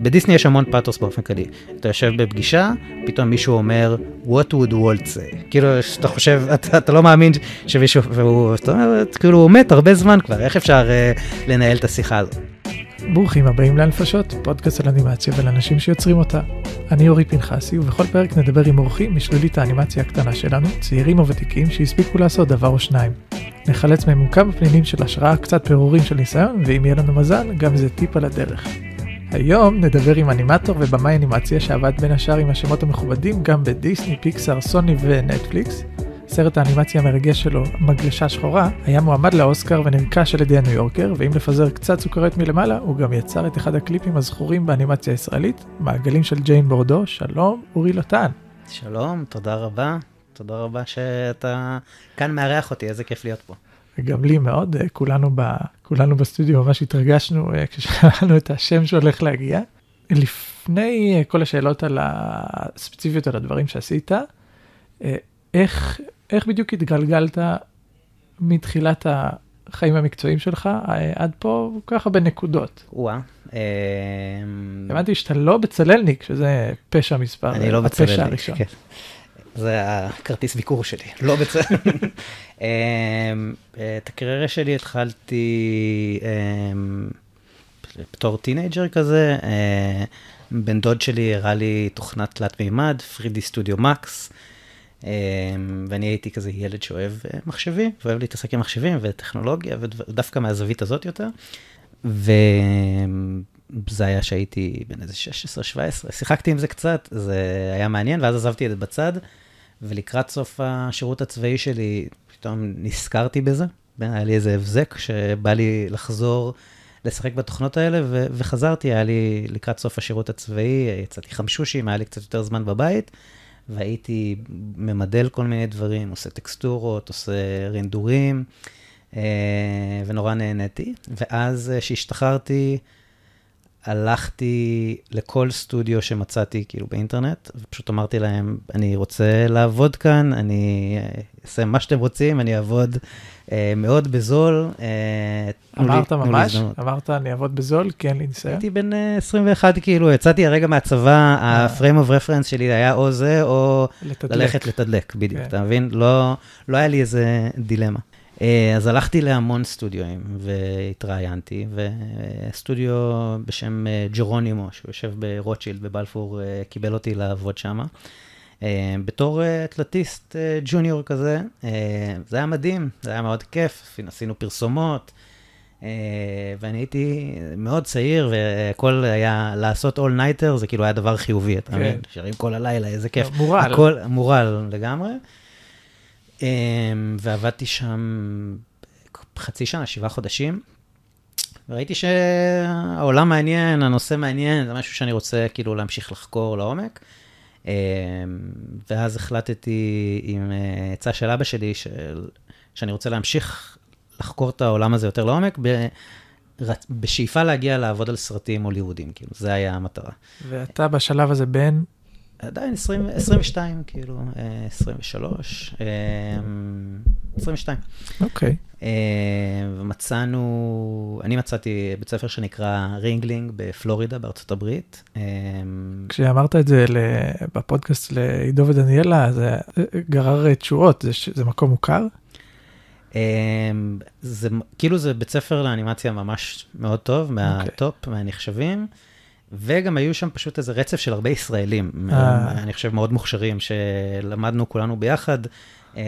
בדיסני יש המון פאתוס באופן כללי. אתה יושב בפגישה, פתאום מישהו אומר, what would וולט say? כאילו, אתה חושב, אתה, אתה לא מאמין שמישהו, והוא, זאת אומרת, כאילו, הוא מת הרבה זמן כבר, איך אפשר uh, לנהל את השיחה הזאת? ברוכים הבאים לאנפשות, פודקאסט על אנימציה ולאנשים שיוצרים אותה. אני אורי פנחסי, ובכל פרק נדבר עם אורחים משלולית האנימציה הקטנה שלנו, צעירים או ותיקים שהספיקו לעשות דבר או שניים. נחלץ מהם כמה פנינים של השראה, קצת פירורים של ניסיון, ואם יהיה לנו מזל, גם איזה טיפ על הדרך. היום נדבר עם אנימטור ובמאי אנימציה שעבד בין השאר עם השמות המכובדים גם בדיסני, פיקסאר, סוני ונטפליקס. סרט האנימציה המרגש שלו, מגלשה שחורה, היה מועמד לאוסקר ונרכש על ידי הניו יורקר, ואם לפזר קצת סוכריות מלמעלה, הוא גם יצר את אחד הקליפים הזכורים באנימציה הישראלית, מעגלים של ג'יין בורדו, שלום, אורי לוטן. שלום, תודה רבה. תודה רבה שאתה כאן מארח אותי, איזה כיף להיות פה. גם לי מאוד, אה, כולנו, ב, כולנו בסטודיו ממש התרגשנו אה, כששאלנו את השם שהולך להגיע. לפני אה, כל השאלות על הספציפיות על הדברים שעשית, איך, איך בדיוק התגלגלת מתחילת החיים המקצועיים שלך עד פה ככה בנקודות? וואה. הבנתי שאתה לא בצללניק, שזה פשע מספר, אני לא בצללניק, הפשע הראשון. כן. זה הכרטיס ביקור שלי, לא בצלם. אמ, את הקריירה שלי התחלתי אמ, בתור teenager כזה. אה, בן דוד שלי הראה לי תוכנת תלת מימד, 3D Studio Max, ואני הייתי כזה ילד שאוהב אה, מחשבים, ואוהב להתעסק עם מחשבים וטכנולוגיה, ודווקא מהזווית הזאת יותר. וזה היה שהייתי בן איזה 16-17, שיחקתי עם זה קצת, זה היה מעניין, ואז עזבתי את זה בצד. ולקראת סוף השירות הצבאי שלי, פתאום נזכרתי בזה. היה לי איזה הבזק שבא לי לחזור לשחק בתוכנות האלה, ו- וחזרתי, היה לי לקראת סוף השירות הצבאי, יצאתי חמשושים, היה לי קצת יותר זמן בבית, והייתי ממדל כל מיני דברים, עושה טקסטורות, עושה רינדורים, אה, ונורא נהניתי. ואז כשהשתחררתי, הלכתי לכל סטודיו שמצאתי כאילו באינטרנט, ופשוט אמרתי להם, אני רוצה לעבוד כאן, אני אעשה מה שאתם רוצים, אני אעבוד אה, מאוד בזול. אה, אמרת לי, ממש? אמרת, אני אעבוד בזול, כי אין לי ניסיון? הייתי בן 21, אה, כאילו, יצאתי הרגע מהצבא, ה-frame of reference שלי היה או זה, או לתדלק. ללכת לתדלק, בדיוק, כן. אתה מבין? לא, לא היה לי איזה דילמה. אה, אז הלכתי להמון סטודיואים והתראיינתי, וסטודיו בשם אה, ג'רונימו, שהוא יושב ברוטשילד בבלפור, אה, קיבל אותי לעבוד שם. בתור artist junior כזה, זה היה מדהים, זה היה מאוד כיף, עשינו פרסומות, ואני הייתי מאוד צעיר, והכל היה לעשות all nighter, זה כאילו היה דבר חיובי, אתה מבין? כן. נשארים כל הלילה, איזה כיף. מורל. הכל מורל לגמרי. אמ, ועבדתי שם חצי שנה, שבעה חודשים. וראיתי שהעולם מעניין, הנושא מעניין, זה משהו שאני רוצה כאילו להמשיך לחקור לעומק. אמ, ואז החלטתי עם אה, עצה של אבא שלי, של, שאני רוצה להמשיך לחקור את העולם הזה יותר לעומק, ב, בשאיפה להגיע לעבוד על סרטים הוליוודים, כאילו, זה היה המטרה. ואתה בשלב הזה בין עדיין 20, 22, כאילו, 23, 22. אוקיי. אה, ומצאנו, אני מצאתי בית ספר שנקרא רינגלינג בפלורידה, בארצות הברית. אה, כשאמרת את זה בפודקאסט לעידו ודניאלה, זה גרר תשואות, זה, זה מקום מוכר? אה, זה כאילו זה בית ספר לאנימציה ממש מאוד טוב, אוקיי. מהטופ, okay. מהנחשבים. וגם היו שם פשוט איזה רצף של הרבה ישראלים, אה. אני חושב מאוד מוכשרים, שלמדנו כולנו ביחד. אה,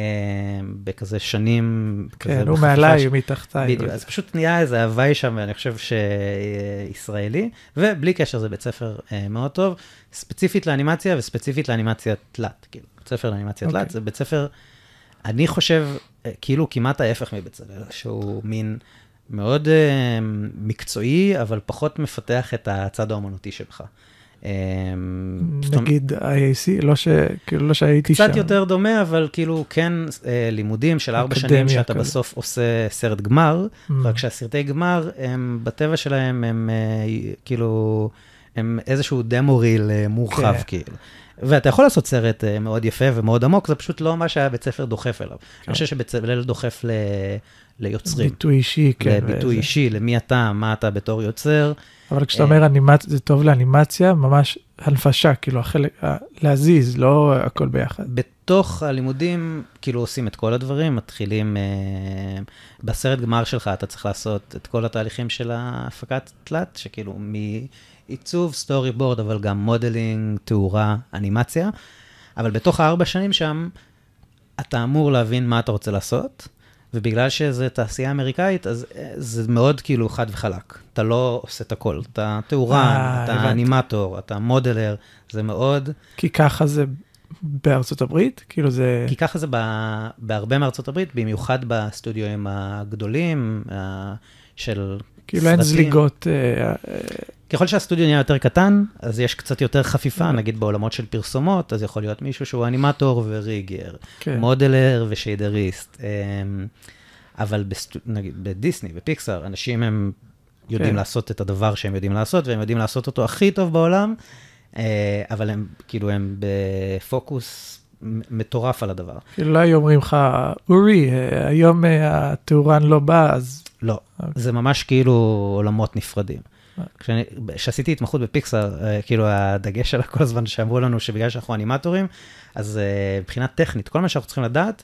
בכזה שנים. כן, הוא מעליי, הוא מתחתיי. בדיוק, אז פשוט נהיה איזה הוואי שם, ואני חושב שישראלי, ובלי קשר זה בית ספר אה, מאוד טוב, ספציפית לאנימציה וספציפית לאנימציה תלת, כאילו, בית ספר לאנימציה תלת, אוקיי. זה בית ספר, אני חושב, כאילו כמעט ההפך מבצלאל, שהוא מין... מאוד uh, מקצועי, אבל פחות מפתח את הצד האומנותי שלך. Um, נגיד IAC, לא, ש... כאילו לא שהייתי קצת שם. קצת יותר דומה, אבל כאילו כן uh, לימודים של ארבע שנים, שאתה כזה. בסוף עושה סרט גמר, mm. רק שהסרטי גמר, הם בטבע שלהם, הם uh, כאילו, הם איזשהו דמו ריל uh, מורחב, כן. כאילו. ואתה יכול לעשות סרט uh, מאוד יפה ומאוד עמוק, זה פשוט לא מה שהבית ספר דוחף אליו. כן. אני חושב שבית ספר דוחף ל... ליוצרים. ביטוי אישי, כן. לביטוי. אישי, למי אתה, מה אתה בתור יוצר. אבל כשאתה אה, אומר אנימציה, זה טוב לאנימציה, ממש הנפשה, כאילו החלק, להזיז, לא הכל ביחד. בתוך הלימודים, כאילו עושים את כל הדברים, מתחילים, אה, בסרט גמר שלך אתה צריך לעשות את כל התהליכים של ההפקת תלת, שכאילו מעיצוב, storyboard, אבל גם modeling, תאורה, אנימציה, אבל בתוך הארבע שנים שם, אתה אמור להבין מה אתה רוצה לעשות, ובגלל שזה תעשייה אמריקאית, אז אה, זה מאוד כאילו חד וחלק. אתה לא עושה את הכל, אתה תאורן, אה, אתה הבנתי. אנימטור, אתה modeler, זה מאוד... כי ככה זה בארצות הברית, כאילו זה... כי ככה זה ב- בהרבה מארצות הברית, במיוחד בסטודיואים הגדולים של כאילו אין סרטים. זליגות, אה, אה, ככל שהסטודיו נהיה יותר קטן, אז יש קצת יותר חפיפה, נגיד בעולמות של פרסומות, אז יכול להיות מישהו שהוא אנימטור וריגר, כן. מודלר ושיידריסט. אמ, אבל בסט... נגיד בדיסני, בפיקסאר, אנשים הם יודעים כן. לעשות את הדבר שהם יודעים לעשות, והם יודעים לעשות אותו הכי טוב בעולם, אה, אבל הם כאילו הם בפוקוס מטורף על הדבר. כאילו לא היו אומרים לך, אורי, אה, היום אה, התאורן לא בא, אז... לא, אוקיי. זה ממש כאילו עולמות נפרדים. כשעשיתי התמחות בפיקסאר, אה, כאילו הדגש שלה כל הזמן שאמרו לנו שבגלל שאנחנו אנימטורים, אז אה, מבחינה טכנית, כל מה שאנחנו צריכים לדעת,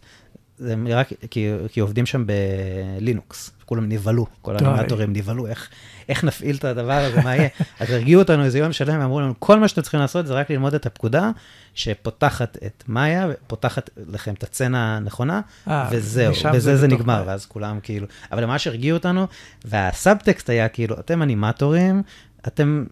זה רק כי, כי עובדים שם בלינוקס, כולם נבהלו, כל. האנימטורים נבהלו, איך, איך נפעיל את הדבר הזה, מה יהיה. אז הרגיעו אותנו איזה יום שלם, אמרו לנו, כל מה שאתם צריכים לעשות זה רק ללמוד את הפקודה שפותחת את מאיה, פותחת לכם את הצצנה הנכונה, אה, וזהו, בזה זה נגמר. ואז כולם כאילו, אבל ממש הרגיעו אותנו, והסאבטקסט היה כאילו, אתם אנימטורים, אתם,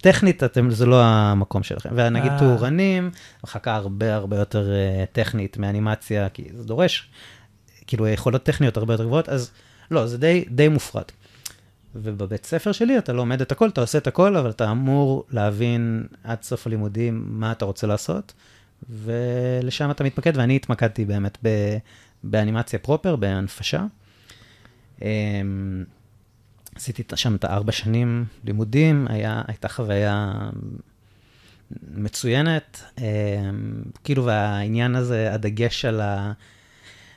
טכנית, אתם, זה לא המקום שלכם. ונגיד אה. תאורנים, מחלקה הרבה הרבה יותר אה, טכנית מאנימציה, כי זה דורש, כאילו, יכולות טכניות הרבה יותר גבוהות, אז לא, זה די, די מופרד. ובבית ספר שלי אתה לומד את הכל, אתה עושה את הכל, אבל אתה אמור להבין עד סוף הלימודים מה אתה רוצה לעשות, ולשם אתה מתמקד, ואני התמקדתי באמת ב, באנימציה פרופר, בהנפשה. אמ, עשיתי שם את הארבע שנים לימודים, היה, הייתה חוויה מצוינת, אמ, כאילו, והעניין הזה, הדגש על ה...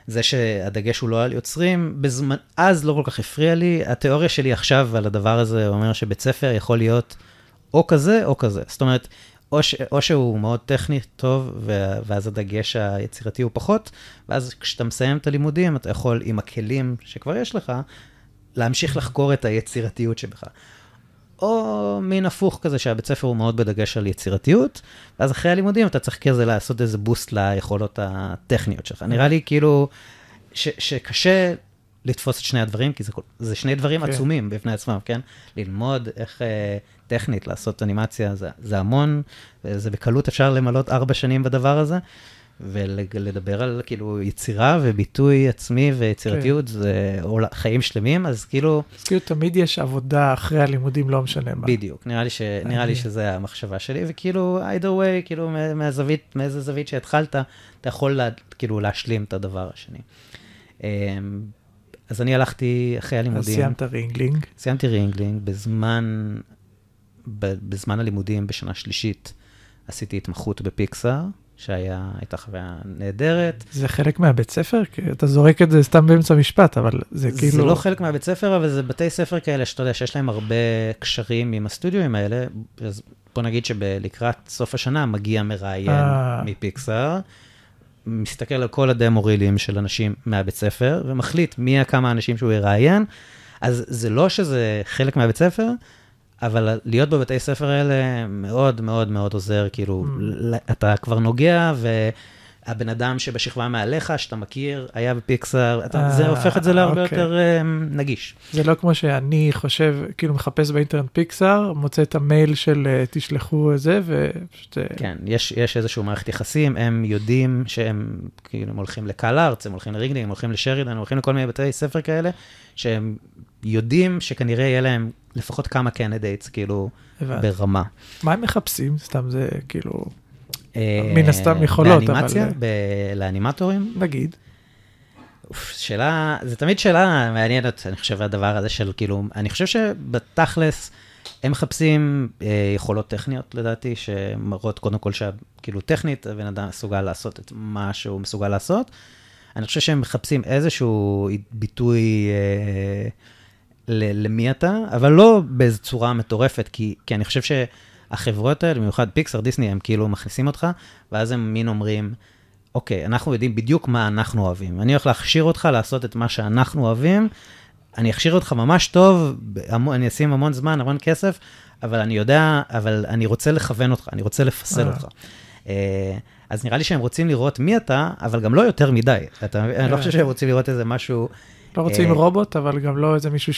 זה שהדגש הוא לא על יוצרים, בזמן, אז לא כל כך הפריע לי. התיאוריה שלי עכשיו על הדבר הזה אומר שבית ספר יכול להיות או כזה או כזה. זאת אומרת, או, ש, או שהוא מאוד טכני טוב, ואז הדגש היצירתי הוא פחות, ואז כשאתה מסיים את הלימודים, אתה יכול עם הכלים שכבר יש לך, להמשיך לחקור את היצירתיות שבך. או מין הפוך כזה, שהבית ספר הוא מאוד בדגש על יצירתיות, ואז אחרי הלימודים אתה צריך כזה לעשות איזה בוסט ליכולות הטכניות שלך. נראה לי כאילו ש, שקשה לתפוס את שני הדברים, כי זה, זה שני דברים כן. עצומים בפני עצמם, כן? ללמוד איך אה, טכנית לעשות אנימציה, זה, זה המון, וזה בקלות אפשר למלות ארבע שנים בדבר הזה. ולדבר על כאילו יצירה וביטוי עצמי ויצירתיות, כן. זה חיים שלמים, אז כאילו, אז כאילו תמיד יש עבודה אחרי הלימודים, לא משנה מה. בדיוק, נראה לי, ש... נראה לי אני- שזה המחשבה שלי, וכאילו, either way, כאילו, מה- מהזווית, מאיזה זווית שהתחלת, אתה יכול לה... כאילו להשלים את הדבר השני. אמ, אז אני הלכתי אחרי אז הלימודים, סיימת רינגלינג. סיימתי רינגלינג, בזמן. בזמן הלימודים, בשנה שלישית, עשיתי התמחות בפיקסאר, שהייתה חוויה נהדרת. זה חלק מהבית ספר? כי אתה זורק את זה סתם באמצע משפט, אבל זה כאילו... זה לא חלק מהבית ספר, אבל זה בתי ספר כאלה שאתה יודע שיש להם הרבה קשרים עם הסטודיואים האלה. אז בוא נגיד שלקראת סוף השנה מגיע מראיין אה. מפיקסאר, מסתכל על כל הדמו רילים של אנשים מהבית ספר, ומחליט מי הכמה אנשים שהוא יראיין. אז זה לא שזה חלק מהבית ספר, אבל להיות בבתי ספר האלה מאוד מאוד מאוד עוזר, כאילו, Mm. אתה כבר נוגע, והבן אדם שבשכבה מעליך, שאתה מכיר, היה בפיקסאר, אתה, זה אה, הופך את זה להרבה אוקיי. יותר אה, נגיש. זה לא כמו שאני חושב, כאילו מחפש באינטרנט פיקסאר, מוצא את המייל של אה, תשלחו זה, ופשוט... אה, כן, יש, יש איזשהו מערכת יחסים, הם יודעים שהם, כאילו, הם הולכים ל CalArts, הם הולכים לרינגלינג, הם הולכים לשרידן, הם הולכים לכל מיני בתי ספר כאלה, שהם יודעים שכנראה יהיה להם לפחות כמה candidates, כאילו, הבנתי. ברמה. מה הם מחפשים? סתם זה כאילו, אה, מן הסתם יכולות, אבל- באנימציה, לאנימטורים, נגיד, אוף, שאלה, זה תמיד שאלה מעניינת, אני חושב, הדבר הזה של כאילו, אני חושב שבתכלס, הם מחפשים אה, יכולות טכניות, לדעתי, שמראות קודם כל שכאילו טכנית, הבן אדם מסוגל לעשות את מה שהוא מסוגל לעשות. אני חושב שהם מחפשים איזשהו ביטוי אה, ל- למי אתה, אבל לא באיזו צורה מטורפת, כי, כי אני חושב שהחברות האלה, במיוחד פיקסר, דיסני, הם כאילו מכניסים אותך, ואז הם מין אומרים, אוקיי, אנחנו יודעים בדיוק מה אנחנו אוהבים. אני הולך להכשיר אותך לעשות את מה שאנחנו אוהבים, אני אכשיר אותך ממש טוב, אני אשים המון זמן, המון כסף, אבל אני יודע, אבל אני רוצה לכוון אותך, אני רוצה לפסל אה. אותך. אה, אז נראה לי שהם רוצים לראות מי אתה, אבל גם לא יותר מדי. אתה, אני לא חושב שהם רוצים לראות איזה משהו... לא רוצים אה, רובוט, אבל גם לא איזה מישהו.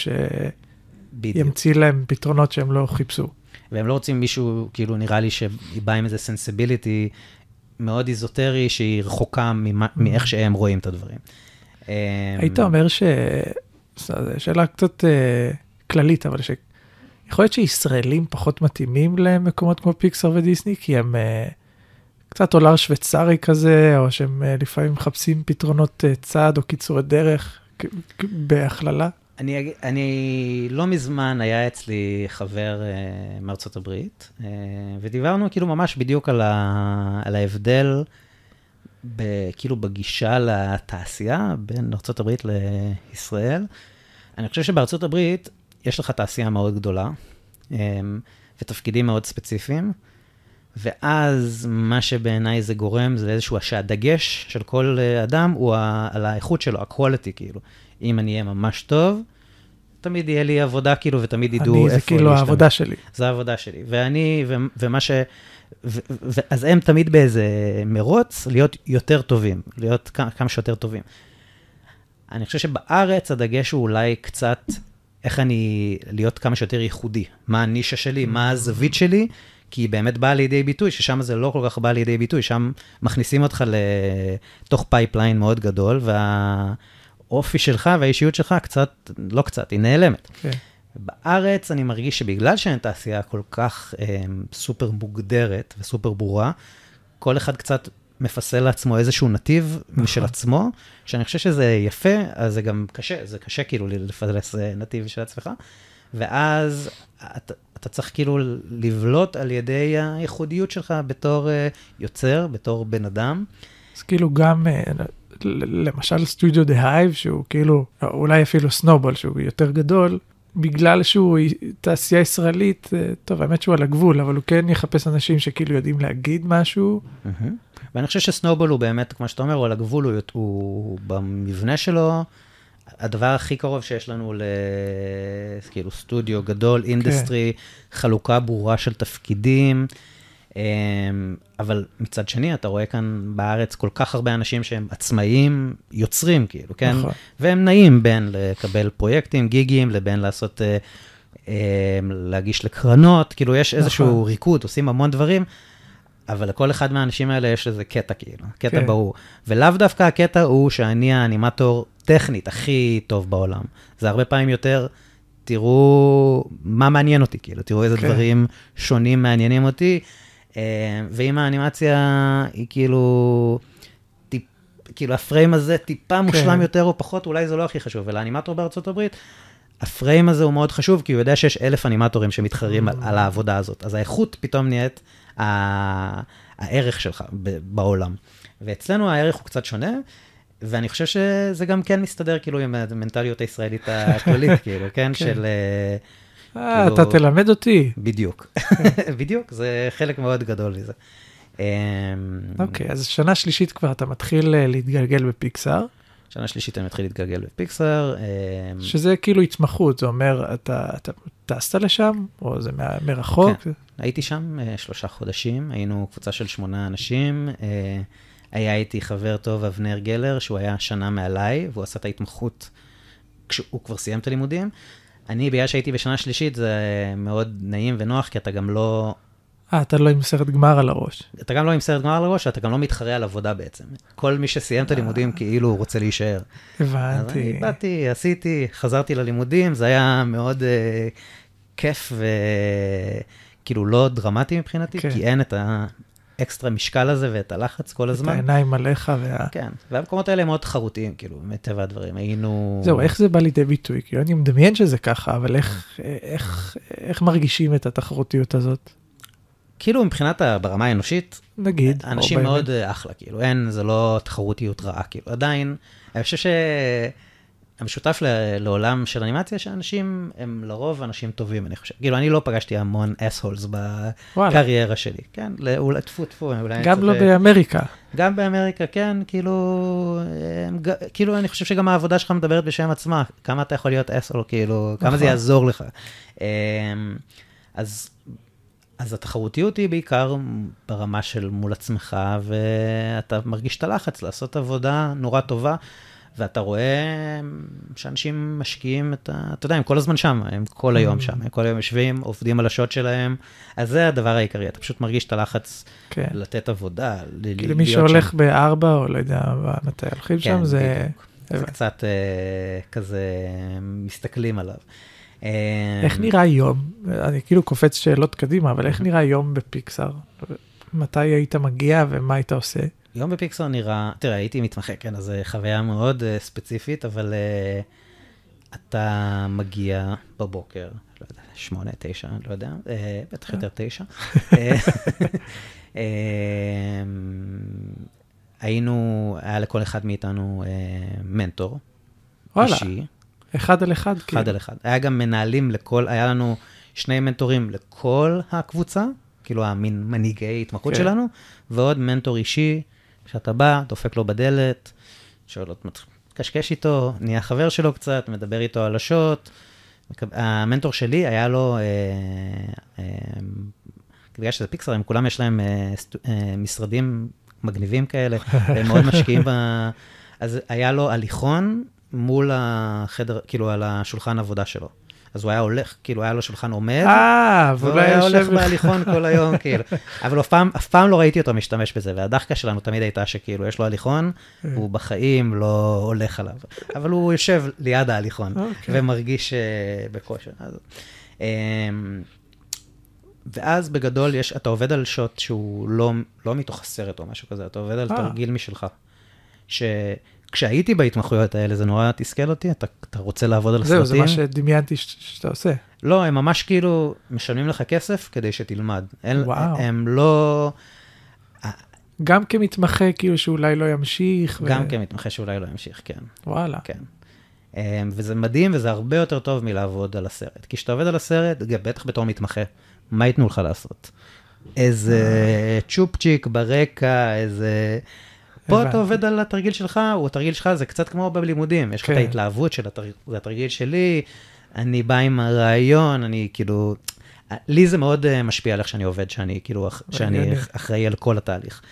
שימציא להם פתרונות שהם לא חיפשו. והם לא רוצים מישהו, כאילו, נראה לי שבא עם איזה סנסיביליטי מאוד איזוטרי, שהיא רחוקה ממה, מאיך שהם רואים את הדברים. Mm. היית אומר ש... זו שאלה קצת אה, כללית, אבל שיכול להיות שישראלים פחות מתאימים למקומות כמו פיקסר ודיסני, כי הם אה, קצת עולר שוויצרי כזה, או שהם אה, לפעמים מחפשים פתרונות אה, צעד או קיצורי דרך בהכללה. אני, אני לא מזמן היה אצלי חבר uh, מארצות הברית, uh, ודיברנו כאילו ממש בדיוק על, ה, על ההבדל, ב, כאילו בגישה לתעשייה בין ארצות הברית לישראל. אני חושב שבארצות הברית יש לך תעשייה מאוד גדולה, um, ותפקידים מאוד ספציפיים, ואז מה שבעיניי זה גורם זה איזשהו, שהדגש של כל אה, אדם הוא על האיכות שלו, ה-quality כאילו. אם אני אהיה ממש טוב, תמיד יהיה לי עבודה כאילו, ותמיד ידעו אני, איפה זה כאילו להשתמש. העבודה שלי. זה העבודה שלי. ואני, ו, ומה ש... ו, ו, אז הם תמיד באיזה מרוץ להיות יותר טובים, להיות כמה, כמה שיותר טובים. אני חושב שבארץ הדגש הוא אולי קצת איך אני, להיות כמה שיותר ייחודי. מה הנישה שלי, מה הזווית שלי, כי היא באמת באה לידי ביטוי, ששם זה לא כל כך בא לידי ביטוי, שם מכניסים אותך לתוך pipeline מאוד גדול, והאופי שלך והאישיות שלך קצת, לא קצת, היא נעלמת. כן. בארץ אני מרגיש שבגלל שאין תעשייה כל כך אה, סופר מוגדרת וסופר ברורה, כל אחד קצת מפלס לעצמו איזשהו נתיב נכון. משל עצמו, שאני חושב שזה יפה, אז זה גם קשה, זה קשה כאילו לפלס אה, נתיב של עצמך, ואז אתה, אתה צריך כאילו לבלוט על ידי הייחודיות שלך בתור אה, יוצר, בתור בן אדם. אז כאילו גם, אה, ל- למשל סטודיו The Hive, שהוא כאילו, אולי אפילו Snowball, שהוא יותר גדול, בגלל שהוא תעשייה ישראלית, אה, טוב, האמת שהוא על הגבול, אבל הוא כן יחפש אנשים שכאילו יודעים להגיד משהו. ואני חושב ש Snowball הוא באמת, כמו שאתה אומר, הוא על הגבול, הוא, הוא במבנה שלו, הדבר הכי קרוב שיש לנו ל... כאילו סטודיו גדול, industry, חלוקה ברורה של תפקידים. אמ, אבל מצד שני, אתה רואה כאן בארץ כל כך הרבה אנשים שהם עצמאים, יוצרים כאילו, כן? נכון. והם נעים בין לקבל פרויקטים, גיגים, לבין לעשות, אה, אה, להגיש לקרנות, כאילו יש איזשהו נכון. ריקוד, עושים המון דברים, אבל לכל אחד מהאנשים האלה יש איזה קטע כאילו, קטע כן. ברור. ולאו דווקא הקטע הוא שאני האנימטור טכנית הכי טוב בעולם. זה הרבה פעמים יותר, תראו מה מעניין אותי, כאילו, תראו איזה כן. דברים שונים מעניינים אותי. אה, ואם האנימציה היא כאילו, טיפ, כאילו הפריים הזה טיפה מושלם יותר או פחות, אולי זה לא הכי חשוב. ולאנימטור בארצות הברית, הפריים הזה הוא מאוד חשוב, כי הוא יודע שיש אלף אנימטורים שמתחרים על, על העבודה הזאת. אז האיכות פתאום נהיית ה- הערך שלך ב- בעולם. ואצלנו הערך הוא קצת שונה, ואני חושב שזה גם כן מסתדר כאילו עם המנטליות הישראלית הכללית, כאילו, כן? של... אה, אה, כאילו- אתה תלמד אותי. בדיוק, בדיוק, זה חלק מאוד גדול מזה. אמ, אוקיי, אז שנה שלישית כבר אתה מתחיל אה, להתגלגל בפיקסאר, שנה שלישית אני מתחיל להתגלגל בפיקסאר. אמ, שזה כאילו התמחות, זה אומר, אתה אתה טסת לשם, או זה מרחוק? כן. הייתי שם אה, שלושה חודשים, היינו קבוצה של שמונה אנשים. אה, היה איתי חבר טוב, אבנר גלר, שהוא היה שנה מעליי, והוא עשה את ההתמחות כשהוא כבר סיים את הלימודים. אני, בגלל שהייתי בשנה שלישית, זה מאוד נעים ונוח, כי אתה גם לא, אה, אתה לא עם סרט גמר על הראש. אתה גם לא עם סרט גמר על הראש, אתה גם לא מתחרה על עבודה בעצם. כל מי שסיים את הלימודים כאילו הוא רוצה להישאר. אז אני הבנתי. באתי, עשיתי, חזרתי ללימודים, זה היה מאוד אה, כיף וכאילו לא דרמטי מבחינתי, כן. כי אין את האקסטרה משקל הזה ואת הלחץ כל את הזמן. העיניים עליך וה... כן, והמקומות האלה הם מאוד תחרותיים, כאילו, מטבע הדברים. היינו... זהו, איך זה בא לידי ביטוי? כאילו, אני מדמיין שזה ככה, אבל איך, איך, איך מרגישים את התחרותיות הזאת? כאילו מבחינת, ברמה האנושית, נגיד. אנשים באמת. מאוד אה, אחלה, כאילו, אין, זה לא תחרותיות רעה, כאילו, עדיין, אני חושב שהמשותף ל- לעולם של אנימציה, שאנשים הם לרוב אנשים טובים, אני חושב. כאילו, אני לא פגשתי המון אס-הולס. בקריירה שלי, כן? לא- אולי טפו טפו, אולי... גם לא באמריקה. גם באמריקה, כן, כאילו, הם, כאילו, אני חושב שגם העבודה שלך מדברת בשם עצמה, כמה אתה יכול להיות אסול, כאילו, כמה זה נכון. יעזור לך. אמ, אז, אז התחרותיות היא בעיקר ברמה של מול עצמך, ואתה מרגיש את הלחץ לעשות עבודה נורא טובה. ואתה רואה שאנשים משקיעים את ה... אתה יודע, הם כל הזמן שם, הם כל היום Mm. שם, הם כל היום יושבים, עובדים על השוט שלהם, אז זה הדבר העיקרי, אתה פשוט מרגיש את הלחץ כן. לתת עבודה, כאילו להיות מי שם. שהולך בארבע, או לא יודע מתי הולכים כן, שם, זה... בדיוק. זה קצת אה, כזה מסתכלים עליו. אה, איך נראה יום? אני כאילו קופץ שאלות קדימה, אבל איך נראה יום בפיקסאר? מתי היית מגיע ומה היית עושה? יום בפיקסר נראה, תראה, הייתי מתמחה, כן, אז זו חוויה מאוד אה, ספציפית, אבל אה, אתה מגיע בבוקר, לא יודע, שמונה, תשע, לא יודע, אה, בטח יותר תשע. אה, אה, היינו, היה לכל אחד מאיתנו אה, מנטור. וואלה, אישי, אחד על אחד, אחד כאילו. על אחד. היה גם מנהלים לכל, היה לנו שני מנטורים לכל הקבוצה, כאילו המין מנהיגי התמחות כן. שלנו, ועוד מנטור אישי, שאתה בא, דופק לו בדלת, שואל אותו, קשקש איתו, נהיה חבר שלו קצת, מדבר איתו על השוט. המנטור שלי, היה לו, אה, אה, בגלל שזה פיקסר, הם כולם יש להם אה, סטו- אה, משרדים מגניבים כאלה, והם מאוד משקיעים ב... אז היה לו הליכון מול החדר, כאילו על השולחן עבודה שלו. אז הוא היה הולך, כאילו היה לו שולחן עומד, אה, והוא היה הולך. בהליכון כל היום, כאילו. אבל אף פעם, אף פעם לא ראיתי אותו משתמש בזה, והדחקה שלנו תמיד הייתה שכאילו, יש לו הליכון, אה. הוא בחיים לא הולך עליו. אבל הוא יושב ליד ההליכון, אוקיי. ומרגיש אה, בכושר. אז, אמ, ואז בגדול יש, אתה עובד על שוט שהוא לא, לא מתוך הסרט או משהו כזה, אתה עובד על אה. תרגיל משלך. שכשהייתי בהתמחויות האלה, זה נורא תסכל אותי, אתה, אתה רוצה לעבוד על זהו, סרטים. זה מה שדמיינתי ש- שאתה עושה. לא, הם ממש כאילו משלמים לך כסף כדי שתלמד. אין, וואו. הם לא... גם כמתמחה, כאילו שאולי לא ימשיך. ו- גם כמתמחה שאולי לא ימשיך, כן, וואלה. כן. אמ, וזה מדהים וזה הרבה יותר טוב מלעבוד על הסרט. כי כשאתה עובד על הסרט, בטח בתור מתמחה, מה ייתנו לך לעשות? איזה צ'ופצ'יק ברקע, איזה... פה. אתה עובד על התרגיל שלך, הוא התרגיל שלך, זה קצת כמו בלימודים, יש לך את כן. ההתלהבות של התרגיל, זה התרגיל שלי, אני בא עם הרעיון, אני כאילו... לי זה מאוד אה, משפיע על איך שאני עובד, שאני כאילו, שאני. אחראי על כל התהליך.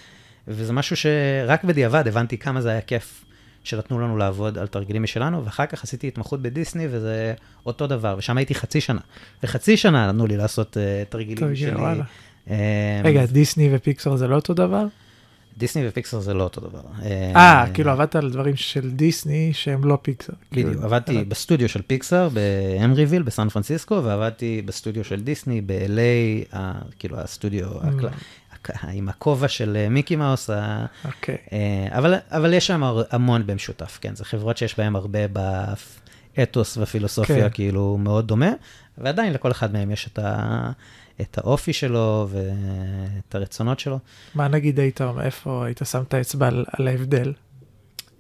וזה משהו שרק בדיעבד הבנתי כמה זה היה כיף שנתנו לנו לעבוד על תרגילים משלנו, ואחר כך עשיתי התמחות בדיסני, וזה אותו דבר, ושם הייתי חצי שנה. וחצי שנה נתנו לי לעשות uh, תרגילים תרגיל, שלי. וואלה. אמ, רגע, דיסני ופיקסאר זה לא אותו דבר? דיסני ופיקסר זה לא אותו דבר. אה, כאילו עבדת על דברים של דיסני שהם לא. בדיוק, כאילו, עבדתי הבנתי. בסטודיו של פיקסאר באמריוויל בסן פרנסיסקו, ועבדתי בסטודיו של דיסני ב-LA, כאילו הסטודיו Mm. עם הכובע של אה, מיקי מאוס, אוקיי. אה, אבל, יש שם המון במשותף, כן, זה חברות שיש בהן הרבה באתוס והפילוסופיה, כן. כאילו מאוד דומה, ועדיין לכל אחד מהם יש את, ה, את האופי שלו ואת הרצונות שלו. מה נגיד היית, אומר, איפה היית שם את האצבע על על ההבדל?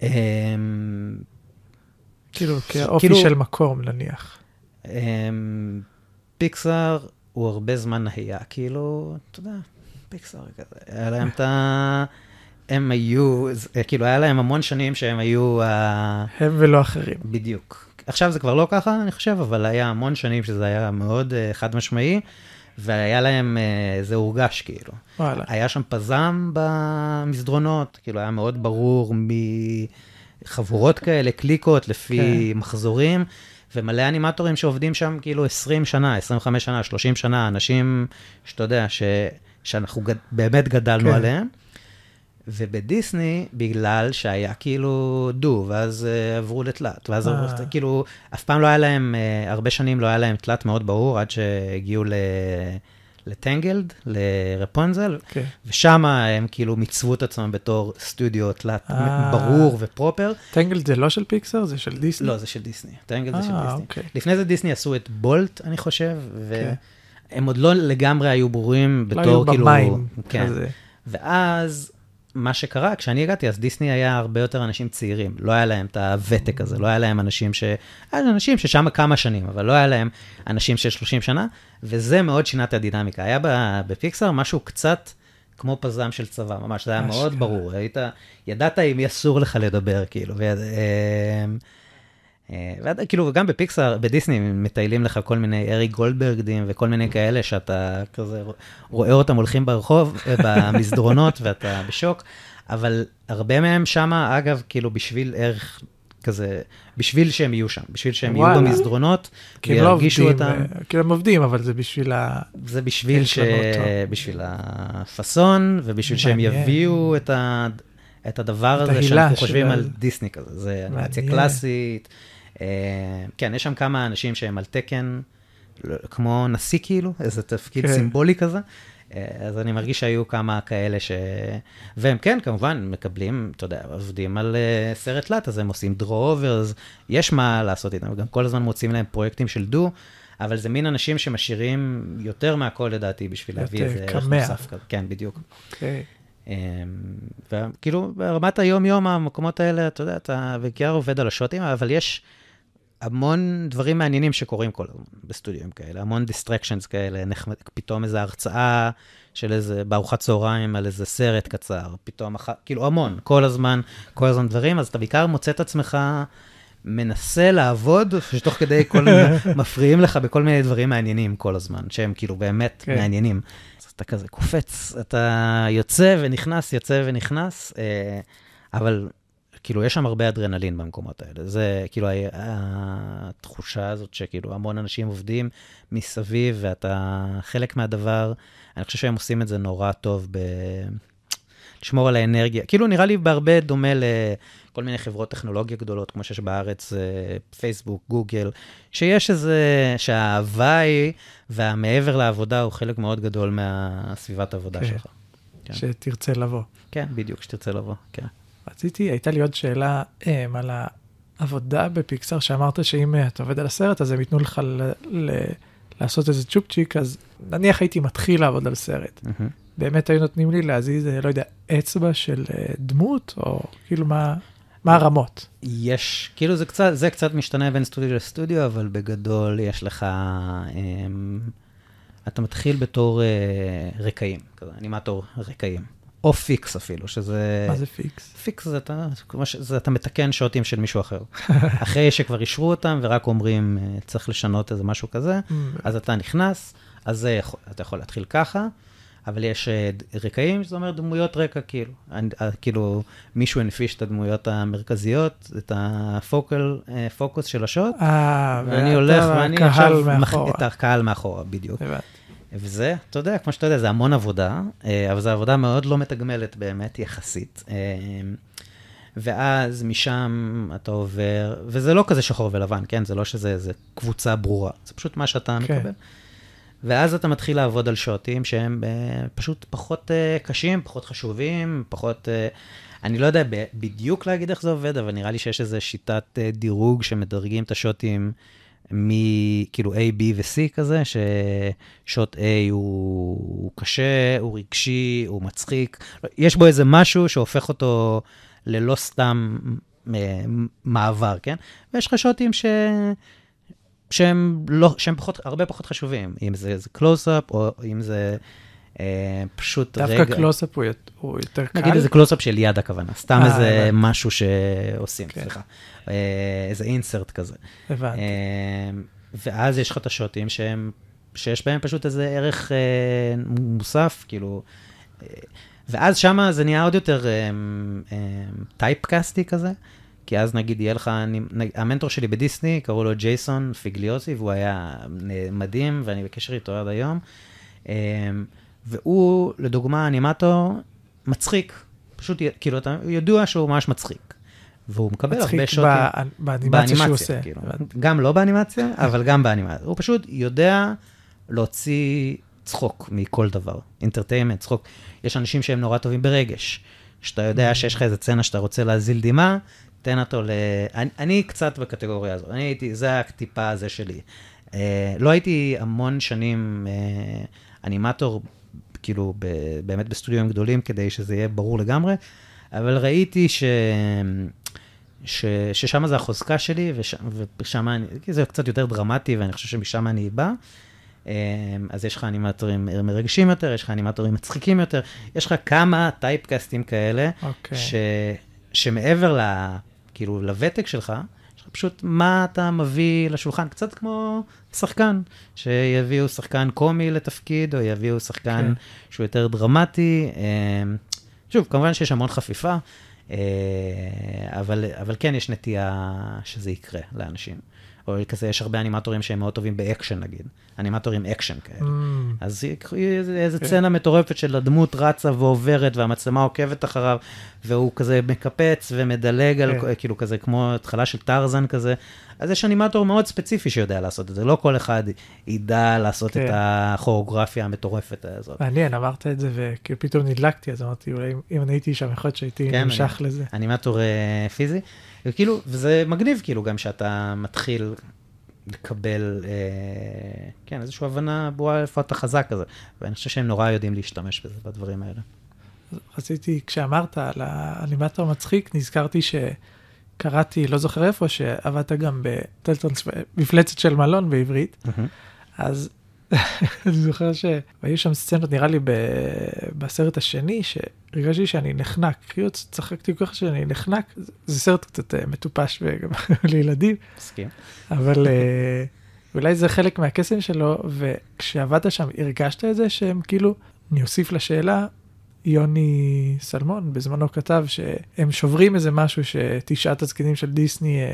אה, כאילו, כאופי כאילו- של מקום נניח. אמ, פיקסאר הוא הרבה זמן נהיה, כאילו, אתה יודע, פיקסאר כזה, היה להם את ה... הם היו, כאילו, היה להם המון שנים שהם היו. הם ולא אחרים. בדיוק. עכשיו זה כבר לא ככה, אני חושב, אבל היה המון שנים שזה היה מאוד uh, חד משמעי, והיה להם, uh, זה הורגש כאילו. וואלה. היה שם פזם במסדרונות, כאילו היה מאוד ברור מחבורות כאלה, קליקות לפי כן. מחזורים, ומלא אנימטורים שעובדים שם כאילו 20 שנה, 25 שנה, 30 שנה, אנשים שאתה יודע, ש, שאנחנו גד, באמת גדלנו כן. עליהם. ובדיסני, בגלל שהיה כאילו דו, ואז uh, עברו לתלת, ואז אה. עברו, כאילו, אף פעם לא היה להם, uh, הרבה שנים לא היה להם תלת מאוד ברור, עד שהגיעו ל... לטנגלד, לרפונזל, כן. ושם הם כאילו מיצבו את עצמם בתור סטודיו תלת. ברור ופרופר. טנגלד זה לא של פיקסאר? זה של דיסני? לא, זה של דיסני. טנגלד זה של דיסני. אוקיי. לפני זה דיסני עשו את בולט, אני חושב, כן. הם עוד לא לגמרי היו ברורים לא בתור היו כאילו... במים, כן. כזה. ואז מה שקרה, כשאני הגעתי, אז דיסני היה הרבה יותר אנשים צעירים. לא היה להם את הוותק הזה, לא היה להם אנשים ש... היה אנשים ששם כמה שנים, אבל לא היה להם אנשים של 30 שנה, וזה מאוד שינה את הדינמיקה. היה ב- בפיקסאר משהו קצת כמו פזם של צבא, ממש, זה היה. מאוד ברור. היית, ידעת עם מי אסור לך לדבר, כאילו. ו... אה, ועד, כאילו, גם בפיקסאר, בדיסני, מטיילים לך כל מיני אריק גולדברגדים וכל מיני כאלה שאתה כזה רואה אותם הולכים ברחוב, אה, במסדרונות, ואתה בשוק, אבל הרבה מהם שמה, אגב, כאילו, בשביל ערך כזה, בשביל שהם יהיו שם, בשביל שהם יהיו וואלה. במסדרונות, כי הם לא עובדים, אותם. כאילו הם עובדים, אבל זה בשביל ה... זה בשביל, ש... בשביל הפאסון, ובשביל שהם. יביאו את, ה... את הדבר את הזה שאנחנו של חושבים על דיסני כזה. זה אנימציה. קלאסית. אה, כן, יש שם כמה אנשים שהם על תקן, לא- כמו נשיא כאילו, איזה תפקיד כן. סימבולי כזה. אה, אז אני מרגיש שהיו כמה כאלה ש... והם כן, כמובן, מקבלים, אתה יודע, עובדים על אה, סרט תלת, אז הם עושים draw-overs, יש מה לעשות איתם, גם כל הזמן מוצאים להם פרויקטים של דו, אבל זה מין אנשים שמשאירים יותר מהכל לדעתי בשביל להביא איזה ערך. נוסף כזה. כן, בדיוק. אוקיי. וכאילו, ברמת היום-יום, המקומות האלה, אתה יודע, אתה בעיקר עובד על השוטים, אבל יש המון דברים מעניינים שקורים כל הזמן בסטודיו כאלה, המון distractions כאלה, נחמד, פתאום איזו הרצאה של איזה, בארוחת צהריים על איזה סרט קצר, פתאום, אח... כאילו המון, כל הזמן, כל הזמן דברים, אז אתה בעיקר מוצא את עצמך מנסה לעבוד, שתוך כדי כל, מפריעים לך בכל מיני דברים מעניינים כל הזמן, שהם כאילו באמת כן. כן. מעניינים. אז אתה כזה קופץ, אתה יוצא ונכנס, יוצא ונכנס, אה, אבל כאילו, יש שם הרבה אדרנלין במקומות האלה. זה כאילו התחושה הזאת שכאילו המון אנשים עובדים מסביב, ואתה חלק מהדבר, אני חושב שהם עושים את זה נורא טוב ב... לשמור על האנרגיה. כאילו, נראה לי בהרבה דומה לכל מיני חברות טכנולוגיה גדולות, כמו שיש בארץ, אה, פייסבוק, גוגל, שיש איזה, שההוואי והמעבר לעבודה הוא חלק מאוד גדול מהסביבת העבודה כן. שלך. כן. שתרצה לבוא. כן, בדיוק, שתרצה לבוא, כן. רציתי, הייתה לי עוד שאלה um, על העבודה בפיקסאר, שאמרת שאם uh, אתה עובד על הסרט, אז הם ייתנו לך ל- ל- לעשות איזה צ'ופצ'יק, אז נניח הייתי מתחיל לעבוד על סרט. באמת היו נותנים לי להזיז, אה, לא יודע, אצבע של uh, דמות, או כאילו מה, מה הרמות? יש, כאילו זה קצת, זה קצת משתנה בין סטודיו לסטודיו, אבל בגדול יש לך, אמ, אתה מתחיל בתור אה, רקעים, כזה, אנימטור רקעים, או fix אפילו, שזה... מה זה fix? fix זה אתה, זה אתה מתקן שוטים של מישהו אחר. אחרי שכבר אישרו אותם ורק אומרים, אה, צריך לשנות איזה משהו כזה, Mm, אז אתה נכנס, אז זה יכול, אתה יכול להתחיל ככה, אבל יש אה, רקעים, שזה אומר דמויות רקע, כאילו. אה, כאילו, מישהו הנפיש את הדמויות המרכזיות, את הפוקל, אה, פוקוס של השוט, ואני הולך, ואני הקהל עכשיו מח- מאחורה. את הקהל מאחורה, בדיוק. הבנתי. וזה, אתה יודע, כמו שאתה יודע, זה המון עבודה, אה, אבל זו עבודה מאוד לא מתגמלת באמת, יחסית. אה, ואז משם אתה עובר, וזה לא כזה שחור ולבן, כן? זה לא שזה איזה קבוצה ברורה, זה פשוט מה שאתה כן. מקבל. ואז אתה מתחיל לעבוד על שוטים שהם אה, פשוט פחות אה, קשים, פחות חשובים, פחות... אה, אני לא יודע בדיוק להגיד איך זה עובד, אבל נראה לי שיש איזו שיטת אה, דירוג שמדרגים את השוטים מכאילו A, B ו-C כזה, ששוט A הוא, הוא קשה, הוא רגשי, הוא מצחיק. יש בו איזה משהו שהופך אותו ללא סתם אה, מעבר, כן? ויש לך שוטים ש... שהם, לא, שהם פחות, הרבה פחות חשובים, אם זה, קלוס-אפ, או אם זה אה, פשוט רגע. דווקא קלוסאפ הוא הוא יותר קל. נגיד איזה קלוס-אפ של יד הכוונה, סתם אה, איזה הבנתי. משהו שעושים, כן. סליחה. אה, איזה insert כזה. הבנתי. ואז יש לך את השוטים שהם, שיש בהם פשוט איזה ערך אה, מוסף, כאילו, אה, ואז שמה זה נהיה עוד יותר טייפקאסטי כזה, כי אז נגיד יהיה לך, אני, נג, המנטור שלי בדיסני, קראו לו ג'ייסון פיגליוזי, והוא היה מדהים, ואני בקשר איתו עד היום. אה, והוא, לדוגמה, אנימטור מצחיק, פשוט, כאילו, אתה ידוע שהוא ממש מצחיק. והוא מקבל הרבה מצחיק שוטים. ב- באנימציה שהוא עושה. כאילו. גם לא באנימציה, אבל גם באנימציה. הוא פשוט יודע להוציא צחוק מכל דבר. אינטרטיימנט, צחוק. יש אנשים שהם נורא טובים ברגש. שאתה יודע שיש לך איזה סצנה שאתה רוצה להזיל דמעה, תן אותו ל... אני, אני קצת בקטגוריה הזאת. אני הייתי, זה הטיפה הזה שלי. אה, לא הייתי המון שנים אה, אנימטור, כאילו, ב, באמת בסטודיו גדולים, כדי שזה יהיה ברור לגמרי, אבל ראיתי ש... ש, ששם זה החוזקה שלי, וש, ושם אני, כי זה קצת יותר דרמטי, ואני חושב שמשם אני בא. אה, אז יש לך אנימטורים מרגשים יותר, יש לך אנימטורים מצחיקים יותר, יש לך כמה טייפקאסטים כאלה, okay. אוקיי. ש, שמעבר ל, כאילו, לוותק שלך, יש לך פשוט מה אתה מביא לשולחן, קצת כמו שחקן, שיביאו שחקן קומי לתפקיד, או יביאו שחקן. כן. שהוא יותר דרמטי. אה, שוב, כמובן שיש המון חפיפה, אה, אבל, אבל כן יש נטייה שזה יקרה לאנשים. או כזה, יש הרבה אנימטורים שהם מאוד טובים באקשן נגיד, אנימטורים אקשן כאלה. Mm. אז איזה, okay. כן. מטורפת של הדמות רצה ועוברת, והמצלמה עוקבת אחריו, והוא כזה מקפץ ומדלג. על, כן. כאילו כזה כמו התחלה של טרזן כזה. אז יש אנימטור מאוד ספציפי שיודע לעשות את זה, לא כל אחד ידע לעשות okay. את כן. הכוריאוגרפיה המטורפת הזאת. מעניין, אמרת את זה וכאילו פתאום נדלקתי, אז אמרתי, אולי אם אני הייתי שם, יכול להיות שהייתי כן, נמשך אני, לזה. אנימטור uh, פיזי. וכאילו, וזה מגניב כאילו גם שאתה מתחיל לקבל, אה, כן, איזושהי הבנה ברורה איפה אתה חזק כזה. ואני חושב שהם נורא יודעים להשתמש בזה, בדברים האלה. רציתי, כשאמרת על האנימטור המצחיק, נזכרתי שקראתי, לא זוכר איפה, שעבדת גם בטלטון, מפלצת של מלון בעברית. Mm-hmm. אז אני זוכר שהיו שם סצנות, נראה לי בסרט השני, שהרגשתי שאני נחנק. כאילו צחקתי כל כך שאני נחנק, זה סרט קצת אה, מטופש וגם לילדים. מסכים. אבל אה, אולי זה חלק מהקסם שלו, וכשעבדת שם הרגשת את זה שהם כאילו, אני אוסיף לשאלה, יוני סלמון בזמנו כתב שהם שוברים איזה משהו שתשעת הזקנים של דיסני אה,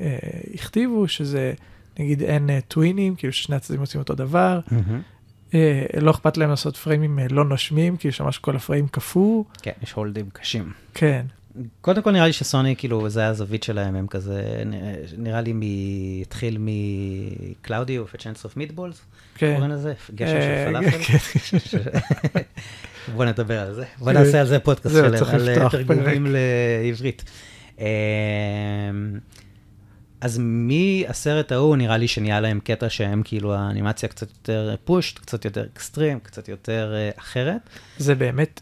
אה, הכתיבו, שזה נגיד אין uh, טווינים, כאילו ששני הצדדים עושים אותו דבר. Mm-hmm. Uh, לא אכפת להם לעשות פריימים uh, לא נושמים, כאילו שממש כל הפריים קפוא. כן, יש הולדים קשים. כן. קודם כל נראה לי שסוני, כאילו, זה הזווית שלהם, הם כזה, נראה לי מ... התחיל מקלאודי chance of meatballs, כן. קוראים לזה, גשם של פלאפל. כן. בוא נדבר על זה, בוא נעשה על זה פודקאסט שלם, על תרגומים לעברית. אז מהסרט ההוא נראה לי שנהיה להם קטע שהם כאילו האנימציה קצת יותר פושט, קצת יותר אקסטרים, קצת יותר uh, אחרת. זה באמת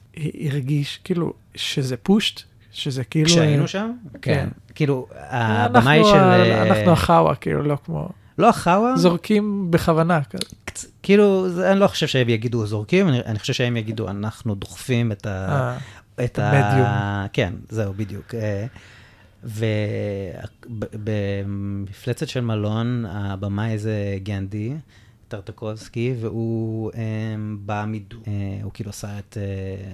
הרגיש כאילו שזה פושט, שזה כאילו... כשהיינו uh, שם? כן. כן. כאילו, הבמאי של... אה, אנחנו החאווה, כאילו, לא כמו... לא החאווה? זורקים בכוונה. קצ... כאילו, זה, אני לא חושב שהם יגידו זורקים, אני, אני חושב שהם יגידו, אנחנו דוחפים את ה... את המדיום. כן, זהו, בדיוק. ובמפלצת של מלון, הבמאי זה גנדי, טרטקובסקי, והוא um, בא מדו, uh, הוא כאילו עשה את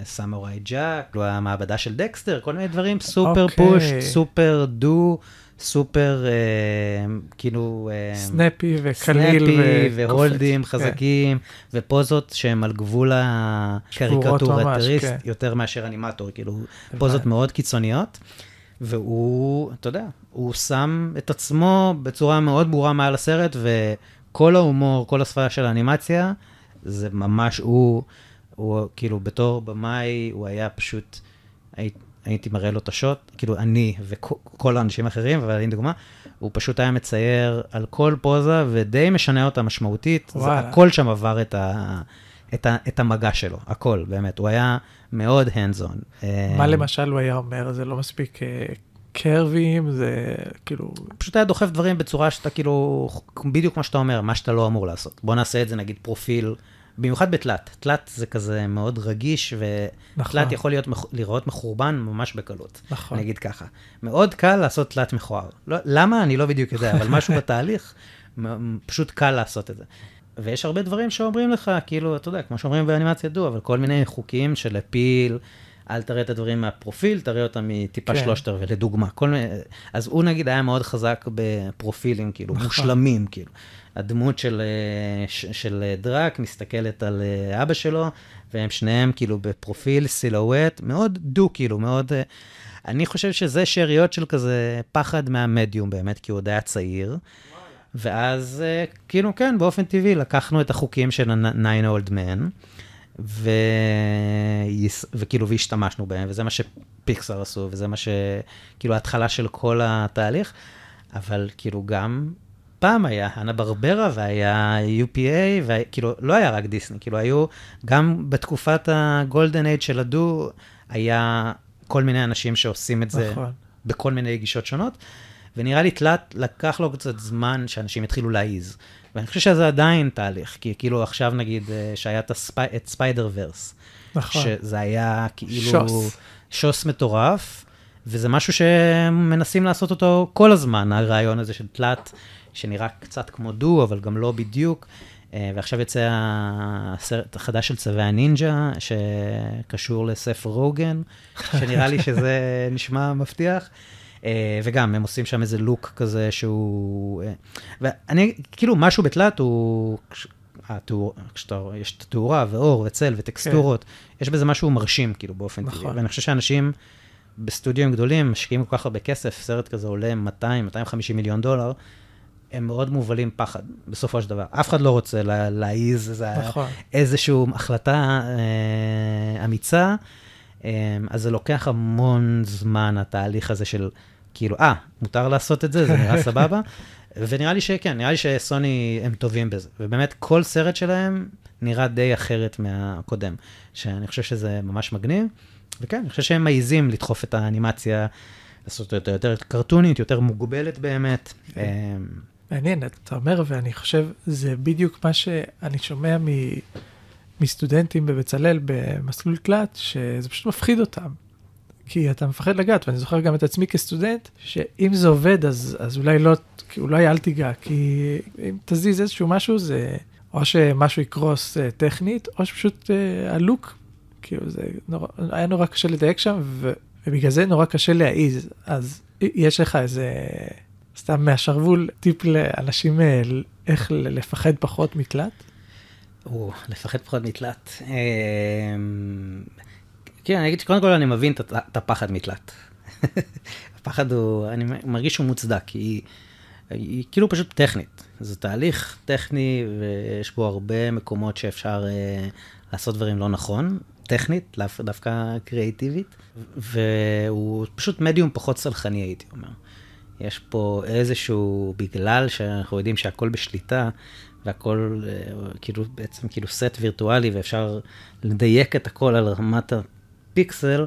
סאמוראי uh, ג'אק, הוא המעבדה של דקסטר, כל מיני דברים סופר okay. push, סופר דו. סופר, uh, כאילו... Uh, snappy וקליל. snappy והולדים חזקים, כן. ופוזות שהם על גבול הקריקטורטריסט, כן. יותר מאשר אנימטור, כאילו, פוזות מאוד קיצוניות. והוא, אתה יודע, הוא שם את עצמו בצורה מאוד ברורה מעל הסרט, וכל ההומור, כל השפעה של האנימציה, זה ממש הוא, הוא כאילו בתור במאי, הוא היה פשוט, הי, הייתי מראה לו את השוט, כאילו אני וכל האנשים האחרים, אבל אני דוגמה, הוא פשוט היה מצייר על כל פוזה ודי משנה אותה משמעותית, זה, הכל שם עבר את ה... את, ה, את המגע שלו, הכל, באמת. הוא היה מאוד hands on. מה למשל הוא היה אומר? זה לא מספיק אה, קרבים, זה כאילו... פשוט היה דוחף דברים בצורה שאתה כאילו, בדיוק מה שאתה אומר, מה שאתה לא אמור לעשות. בוא נעשה את זה נגיד פרופיל, במיוחד בתלת. תלת זה כזה מאוד רגיש, ותלת נכון. יכול להיות, לראות מחורבן ממש בקלות. נכון. נגיד ככה. מאוד קל לעשות תלת מכוער. לא, למה? אני לא בדיוק יודע, אבל משהו בתהליך, פשוט קל לעשות את זה. ויש הרבה דברים שאומרים לך, כאילו, אתה יודע, כמו שאומרים באנימציה דו, אבל כל מיני חוקים של הפיל, אל תראה את הדברים מהפרופיל, תראה אותם מטיפה כן. שלושת רבעי, לדוגמה. כל מיני, אז הוא נגיד היה מאוד חזק בפרופילים, כאילו, נכון. מושלמים, כאילו. הדמות של, של דראק מסתכלת על אבא שלו, והם שניהם כאילו בפרופיל, סילואט, מאוד דו, כאילו, מאוד... אני חושב שזה שאריות של כזה פחד מהמדיום באמת, כי הוא עוד היה צעיר. ואז, אה, כאילו, כן, באופן טבעי, לקחנו את החוקים של ה-Nine Old Men, ו... וכאילו, והשתמשנו בהם, וזה מה שפיקסר עשו, וזה מה ש... כאילו, ההתחלה של כל התהליך, אבל כאילו, גם פעם היה אנה ברברה והיה UPA, וכאילו, לא היה רק דיסני, כאילו היו, גם בתקופת הגולדן אייד של הדו, היה כל מיני אנשים שעושים את זה נכון. בכל מיני גישות שונות, ונראה לי תלת, לקח לו קצת זמן שאנשים יתחילו להעיז. ואני חושב שזה עדיין תהליך, כי כאילו עכשיו נגיד אה, שהיה את, הספי, את ספיידר ורס, נכון. שזה היה כאילו שוס. שוס מטורף, וזה משהו שמנסים לעשות אותו כל הזמן, הרעיון הזה של תלת, שנראה קצת כמו דו, אבל גם לא בדיוק. אה, ועכשיו יצא הסרט החדש של צווי הנינג'ה, שקשור לספר רוגן, שנראה לי שזה נשמע מבטיח. אה, וגם, הם עושים שם איזה לוק כזה שהוא... אה, ואני, כאילו, משהו בתלת הוא... התאור, כשאתה, יש את התאורה ואור וצל וטקסטורות, יש בזה משהו מרשים, כאילו, באופן טבעי. נכון. ואני חושב שאנשים בסטודיו גדולים משקיעים כל כך הרבה כסף, סרט כזה עולה 200, 250 מיליון דולר, הם מאוד מובלים פחד, בסופו של דבר. אף אחד לא רוצה לה, להעיז איזה, נכון. איזושהי החלטה אה, אמיצה, אה, אז זה לוקח המון זמן, התהליך הזה של, כאילו, אה, מותר לעשות את זה, זה נראה סבבה. ונראה לי שכן, נראה לי שסוני הם טובים בזה. ובאמת, כל סרט שלהם נראה די אחרת מהקודם, שאני חושב שזה ממש מגניב. וכן, אני חושב שהם מעיזים לדחוף את האנימציה, לעשות אותה יותר קרטונית, יותר מוגבלת באמת. כן. אה, מעניין, אתה אומר, ואני חושב, זה בדיוק מה שאני שומע מ... מסטודנטים בבצלאל במסלול תלת, שזה פשוט מפחיד אותם. כי אתה מפחד לגעת, ואני זוכר גם את עצמי כסטודנט, שאם זה עובד, אז, אז אולי לא, אולי אל תיגע, כי אם תזיז איזשהו משהו, זה או שמשהו יקרוס uh, טכנית, או שפשוט uh, הלוק, כאילו זה נורא, היה נורא קשה לדייק שם, ו, ובגלל זה נורא קשה להעיז. אז יש לך איזה, סתם מהשרוול, טיפ לאנשים אה, איך לפחד פחות מתלת? או, לפחד פחות מתלת. אה, כן, אני אגיד שקודם כל אני מבין את הפחד מתלת. הפחד הוא, אני מרגיש שהוא מוצדק, כי היא, היא כאילו פשוט טכנית. זה תהליך טכני ויש בו הרבה מקומות שאפשר אה, לעשות דברים לא נכון, טכנית, לאו דווקא קריאיטיבית, והוא פשוט מדיום פחות סלחני הייתי אומר. יש פה איזשהו, בגלל שאנחנו יודעים שהכל בשליטה, והכל אה, כאילו בעצם כאילו סט וירטואלי ואפשר לדייק את הכל על רמת הפיקסל,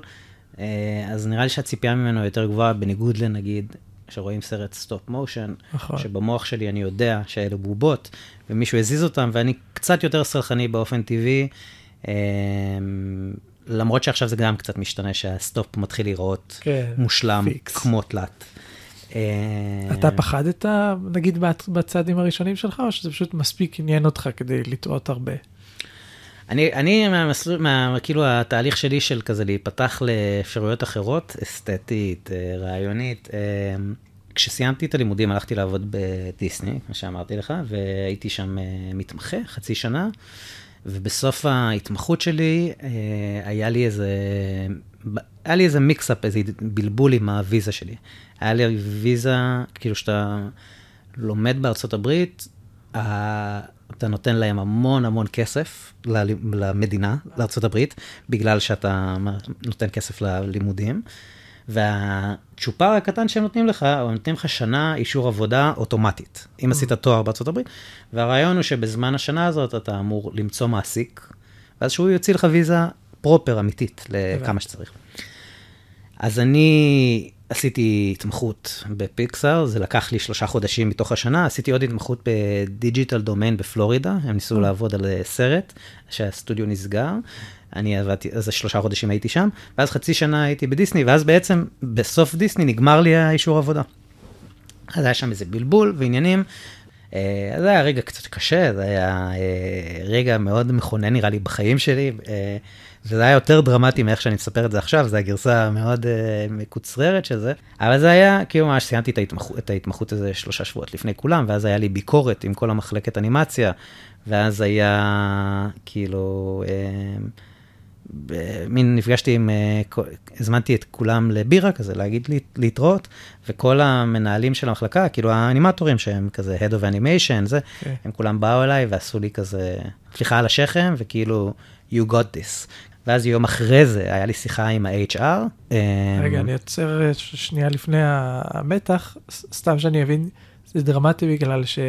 אה, אז נראה לי שהציפייה ממנו יותר גבוהה, בניגוד לנגיד, שרואים סרט סטופ מושן, נכון. שבמוח שלי אני יודע שאלה בובות, ומישהו הזיז אותם, ואני קצת יותר סלחני באופן טבעי, אה, למרות שעכשיו זה גם קצת משתנה, שהסטופ מתחיל להיראות כן, מושלם פיקס. כמו תלת. אה, אתה פחדת, נגיד, בצ- בצעדים הראשונים שלך, או שזה פשוט מספיק עניין אותך כדי לטעות הרבה? אני, אני מהמסלול, מה, כאילו התהליך שלי של כזה להיפתח לאפשרויות אחרות, אסתטית, אה, רעיונית. אה, כשסיימתי את הלימודים הלכתי לעבוד בדיסני, כמו שאמרתי לך, והייתי שם אה, מתמחה חצי שנה, ובסוף ההתמחות שלי היה לי איזה, היה לי איזה מיקסאפ, איזה בלבול עם הוויזה שלי. היה לי ויזה, כאילו שאתה לומד בארצות הברית, אתה נותן להם המון המון כסף למדינה, לארה"ב, בגלל שאתה נותן כסף ללימודים. והצ'ופר הקטן שהם נותנים לך, הם נותנים לך שנה אישור עבודה אוטומטית, אם עשית תואר בארצות הברית, והרעיון הוא שבזמן השנה הזאת אתה אמור למצוא מעסיק, ואז שהוא יוציא לך ויזה proper אמיתית לכמה שצריך. אז אני עשיתי התמחות בפיקסאר, זה לקח לי שלושה חודשים מתוך השנה, עשיתי עוד התמחות ב Digital Domain בפלורידה, הם ניסו לעבוד על סרט שהסטודיו נסגר, אני עבדתי, אז שלושה חודשים הייתי שם, ואז חצי שנה הייתי בדיסני, ואז בעצם בסוף דיסני נגמר לי האישור עבודה. אז היה שם איזה בלבול ועניינים. אה, אז זה היה רגע קצת קשה, זה היה אה, רגע מאוד מכונן נראה לי בחיים שלי, אה, וזה היה יותר דרמטי מאיך שאני מספר את זה עכשיו, זו הגרסה המאוד מקוצררת של זה, אבל זה היה, כאילו ממש סיימתי את ההתמחות, את ההתמחות הזה שלושה שבועות לפני כולם, ואז היה לי ביקורת עם כל המחלקת אנימציה, ואז היה כאילו... מין נפגשתי עם, הזמנתי את כולם לבירה כזה, להגיד להתראות, וכל המנהלים של המחלקה, כאילו האנימטורים שהם כזה Head of Animation, זה, okay. הם כולם באו אליי ועשו לי כזה פליחה על השכם, וכאילו, you got this. ואז יום אחרי זה היה לי שיחה עם ה-HR. רגע, אני עוצר שנייה לפני המתח, סתם שאני אבין, זה דרמטי בגלל ש...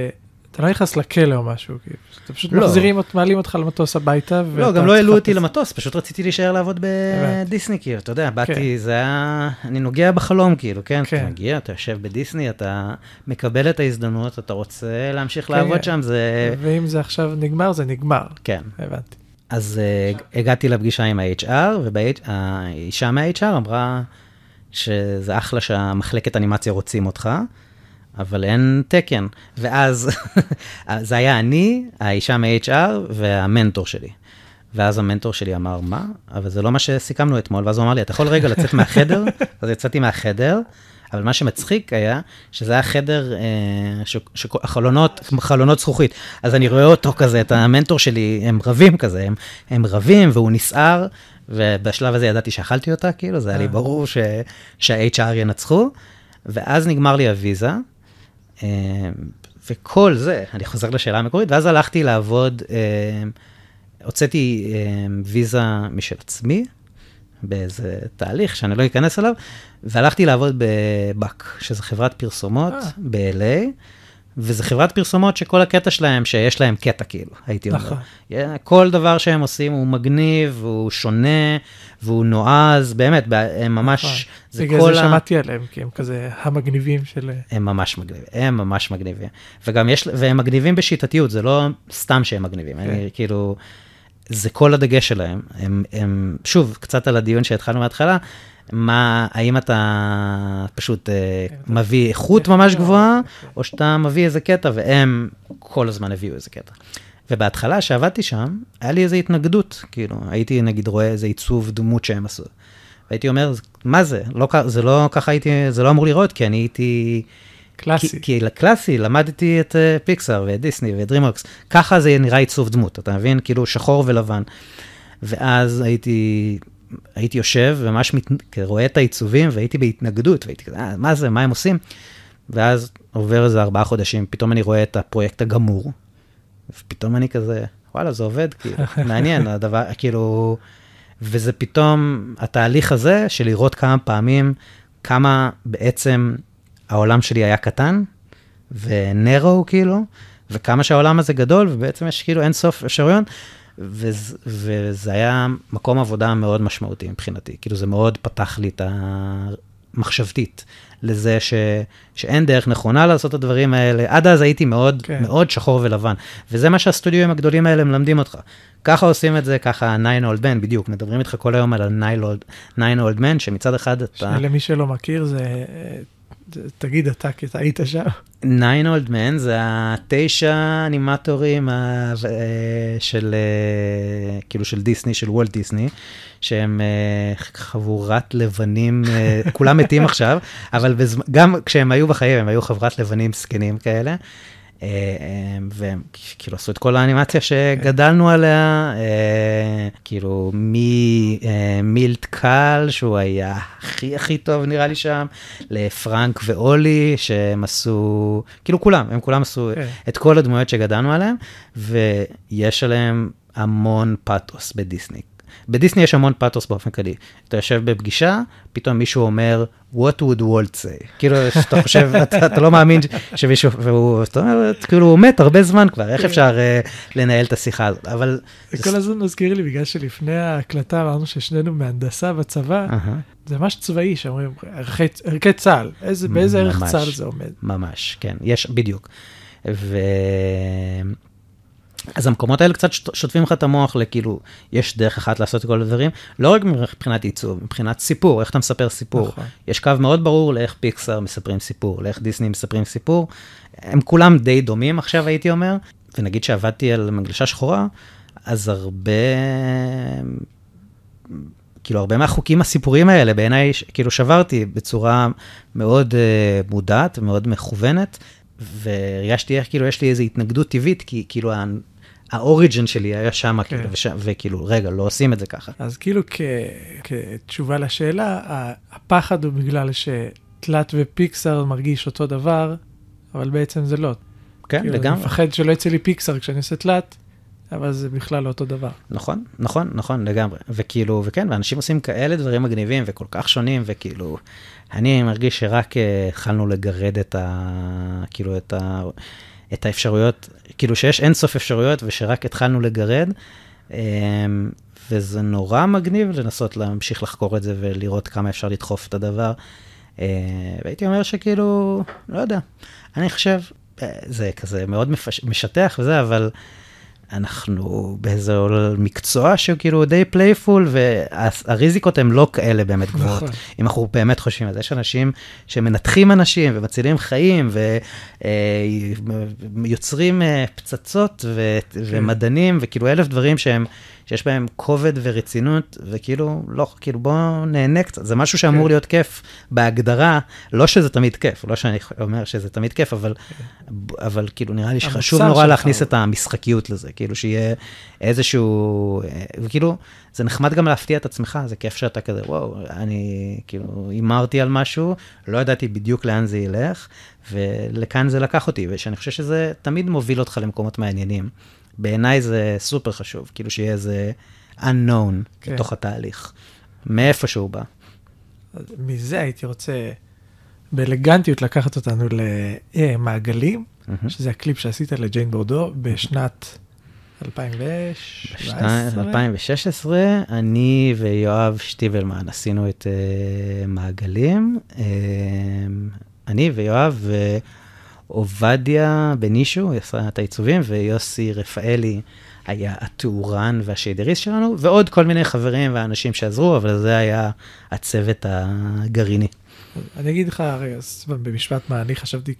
אתה לא נכנס לכלא או משהו, כאילו, אתה פשוט לא. מחזירים, מעלים אותך למטוס הביתה. לא, גם לא העלו אותי לחפש- למטוס, פשוט רציתי להישאר לעבוד בדיסני, כאילו, אתה יודע, כן. באתי, זה היה, אני נוגע בחלום, כאילו, כן, כן. אתה מגיע, אתה יושב בדיסני, אתה מקבל את ההזדמנות, אתה רוצה להמשיך כן, לעבוד כן. שם, זה, ואם זה עכשיו נגמר, זה נגמר, כן. הבנתי. אז uh, הגעתי לפגישה עם ה-HR, והאישה מה-HR אמרה שזה אחלה שהמחלקת אנימציה רוצים אותך, אבל אין תקן. ואז זה היה אני, האישה מה-HR והמנטור שלי. ואז המנטור שלי אמר, מה? אבל זה לא מה שסיכמנו אתמול. ואז הוא אמר לי, אתה יכול רגע לצאת מהחדר? אז יצאתי מהחדר, אבל מה שמצחיק היה, שזה היה חדר, אה, שהחלונות, חלונות זכוכית. אז אני רואה אותו כזה, את המנטור שלי, הם רבים כזה, הם, הם רבים והוא נסער, ובשלב הזה ידעתי שאכלתי אותה, כאילו, זה היה לי אה. ברור ש, שה-HR ינצחו. ואז נגמר לי הוויזה, אה, וכל זה, אני חוזר לשאלה המקורית, ואז הלכתי לעבוד, הוצאתי ויזה משל עצמי, באיזה תהליך שאני לא אכנס אליו, והלכתי לעבוד בבאק, שזו חברת פרסומות אה. ב-LA, וזו חברת פרסומות שכל הקטע שלהם, שיש להם קטע כאילו, הייתי אומר. נכון. כל דבר שהם עושים הוא מגניב, הוא שונה, והוא נועז, באמת, הם ממש, נכון. זה בגלל כל זה ה... שמעתי עליהם, כי הם כזה המגניבים של... הם ממש מגניבים, הם ממש מגניבים. וגם יש, והם מגניבים בשיטתיות, זה לא סתם שהם מגניבים, כן. אני כאילו, זה כל הדגש שלהם. הם, הם, שוב, קצת על הדיון שהתחלנו מההתחלה, מה, האם אתה פשוט אה, מביא איכות כן, ממש כן. גבוהה, או שאתה מביא איזה קטע, והם כל הזמן הביאו איזה קטע. ובהתחלה, שעבדתי שם, היה לי איזו התנגדות, כאילו, הייתי נגיד רואה איזה עיצוב דמות שהם עשו. והייתי אומר, מה זה? לא, זה לא ככה הייתי, זה לא אמור לראות, כי אני הייתי... קלאסי. כי, כי קלאסי, למדתי את uh, פיקסאר ואת דיסני ואת DreamWorks, ככה זה נראה עיצוב דמות, אתה מבין? כאילו שחור ולבן. ואז הייתי, הייתי יושב וממש מת, רואה את העיצובים והייתי בהתנגדות, והייתי כזה, "אה, מה זה, מה הם עושים? ואז עובר איזה ארבעה חודשים, פתאום אני רואה את הפרויקט הגמור, ופתאום אני כזה, וואלה, זה עובד, כאילו, מעניין, הדבר, כאילו, וזה פתאום, התהליך הזה של לראות כמה פעמים, כמה בעצם העולם שלי היה קטן, ונרו כאילו, וכמה שהעולם הזה גדול, ובעצם יש כאילו אין סוף אפשרויות, וזה, וזה היה מקום עבודה מאוד משמעותי מבחינתי, כאילו זה מאוד פתח לי את המחשבתית לזה ש, שאין דרך נכונה לעשות את הדברים האלה. עד אז הייתי מאוד, כן. מאוד שחור ולבן, וזה מה שהסטודיואים הגדולים האלה מלמדים אותך. ככה עושים את זה, ככה ניין אולד בן, בדיוק, מדברים איתך כל היום על ניין אולד בן, שמצד אחד אתה... למי שלא מכיר, זה... תגיד אתה, כי אתה היית שם. ניין אולד מן זה התשע אנימטורים אה, של אה, כאילו של דיסני של וולט דיסני שהם אה, חבורת לבנים כולם מתים עכשיו אבל בזמן, גם כשהם היו בחיים הם היו חברת לבנים זקנים כאלה. אה, אה, והם כאילו עשו את כל האנימציה שגדלנו עליה, אה, כאילו ממילט קל, שהוא היה הכי הכי טוב נראה לי שם, לפרנק ואולי, שהם עשו, כאילו כולם, הם כולם עשו כן. את כל הדמויות שגדלנו עליהן, ויש עליהם המון פאתוס בדיסני. בדיסני יש המון פאתוס באופן כללי. אתה יושב בפגישה, פתאום מישהו אומר, what would Walt say? כאילו, שאתה חושב, אתה, אתה לא מאמין שמישהו, והוא, אתה אומר, כאילו, הוא מת הרבה זמן כבר, איך אפשר uh, לנהל את השיחה הזאת? אבל... זה כל הזמן מזכיר לי, בגלל שלפני ההקלטה אמרנו ששנינו מהנדסה בצבא, זה ממש צבאי, שאומרים ערכי ערכי צה"ל, איזה- באיזה ערך ממש. צה"ל זה עומד. ממש, כן, יש, בדיוק. ו... אז המקומות האלה קצת שוט- שוטפים לך את המוח לכאילו, יש דרך אחת לעשות את כל הדברים, לא רק מבחינת עיצוב, מבחינת סיפור, איך אתה מספר סיפור. נכון. יש קו מאוד ברור לאיך פיקסאר מספרים סיפור, לאיך דיסני מספרים סיפור. הם כולם די דומים עכשיו, הייתי אומר, ונגיד שעבדתי על מגלשה שחורה, אז הרבה, כאילו הרבה מהחוקים הסיפורים האלה בעיניי, כאילו שברתי בצורה מאוד uh, מודעת, מאוד מכוונת, והרגשתי איך כאילו יש לי איזו התנגדות טבעית, כי כאילו האוריג'ן שלי היה שם, כן. כאילו, וש- וכאילו, רגע, לא עושים את זה ככה. אז כאילו כ- כתשובה לשאלה, הפחד הוא בגלל שתלת ופיקסאר מרגיש אותו דבר, אבל בעצם זה לא. כן, כאילו, אני לגמרי. מפחד שלא יצא לי פיקסאר כשאני עושה תלת, אבל זה בכלל לא אותו דבר. נכון, נכון, נכון, לגמרי. וכאילו, וכן, ואנשים עושים כאלה דברים מגניבים וכל כך שונים, וכאילו, אני מרגיש שרק uh, התחלנו לגרד את ה... כאילו, את ה... את האפשרויות, כאילו שיש אינסוף אפשרויות ושרק התחלנו לגרד, um, וזה נורא מגניב לנסות להמשיך לחקור את זה ולראות כמה אפשר לדחוף את הדבר. Uh, והייתי אומר שכאילו, לא יודע, אני חושב, זה כזה מאוד. משטח וזה, אבל אנחנו באיזה מקצוע שהוא כאילו די playful, והריזיקות הן לא כאלה באמת גבוהות. נכון. אם אנחנו באמת חושבים על זה, יש אנשים שמנתחים אנשים ומצילים חיים ויוצרים אה, פצצות ו... כן. ומדענים וכאילו אלף דברים שהם... שיש בהם כובד ורצינות, וכאילו, לא, כאילו בואו נהנה קצת, זה משהו שאמור כן. להיות כיף בהגדרה, לא שזה תמיד כיף, לא שאני אומר שזה תמיד כיף, אבל. אבל כאילו נראה לי שחשוב נורא להכניס את המשחקיות לזה, כאילו שיהיה איזשהו, וכאילו, זה נחמד גם להפתיע את עצמך, זה כיף שאתה כזה, וואו, אני כאילו הימרתי על משהו, לא ידעתי בדיוק לאן זה ילך, ולכאן זה לקח אותי, ושאני חושב שזה תמיד מוביל אותך למקומות מעניינים. בעיניי זה סופר חשוב, כאילו שיהיה איזה unknown כן. בתוך התהליך, מאיפה שהוא בא. מזה הייתי רוצה באלגנטיות לקחת אותנו למעגלים, mm-hmm. שזה הקליפ שעשית לג'יין בורדו בשנת 2017. 2016, אני ויואב שטיבלמן עשינו את uh, מעגלים. Uh, אני ויואב... עובדיה בנישו, עשה את העיצובים, ויוסי רפאלי היה התאורן והשיידריסט שלנו, ועוד כל מיני חברים ואנשים שעזרו, אבל זה היה הצוות הגרעיני. אני אגיד לך, רגע, במשפט מה אני חשבתי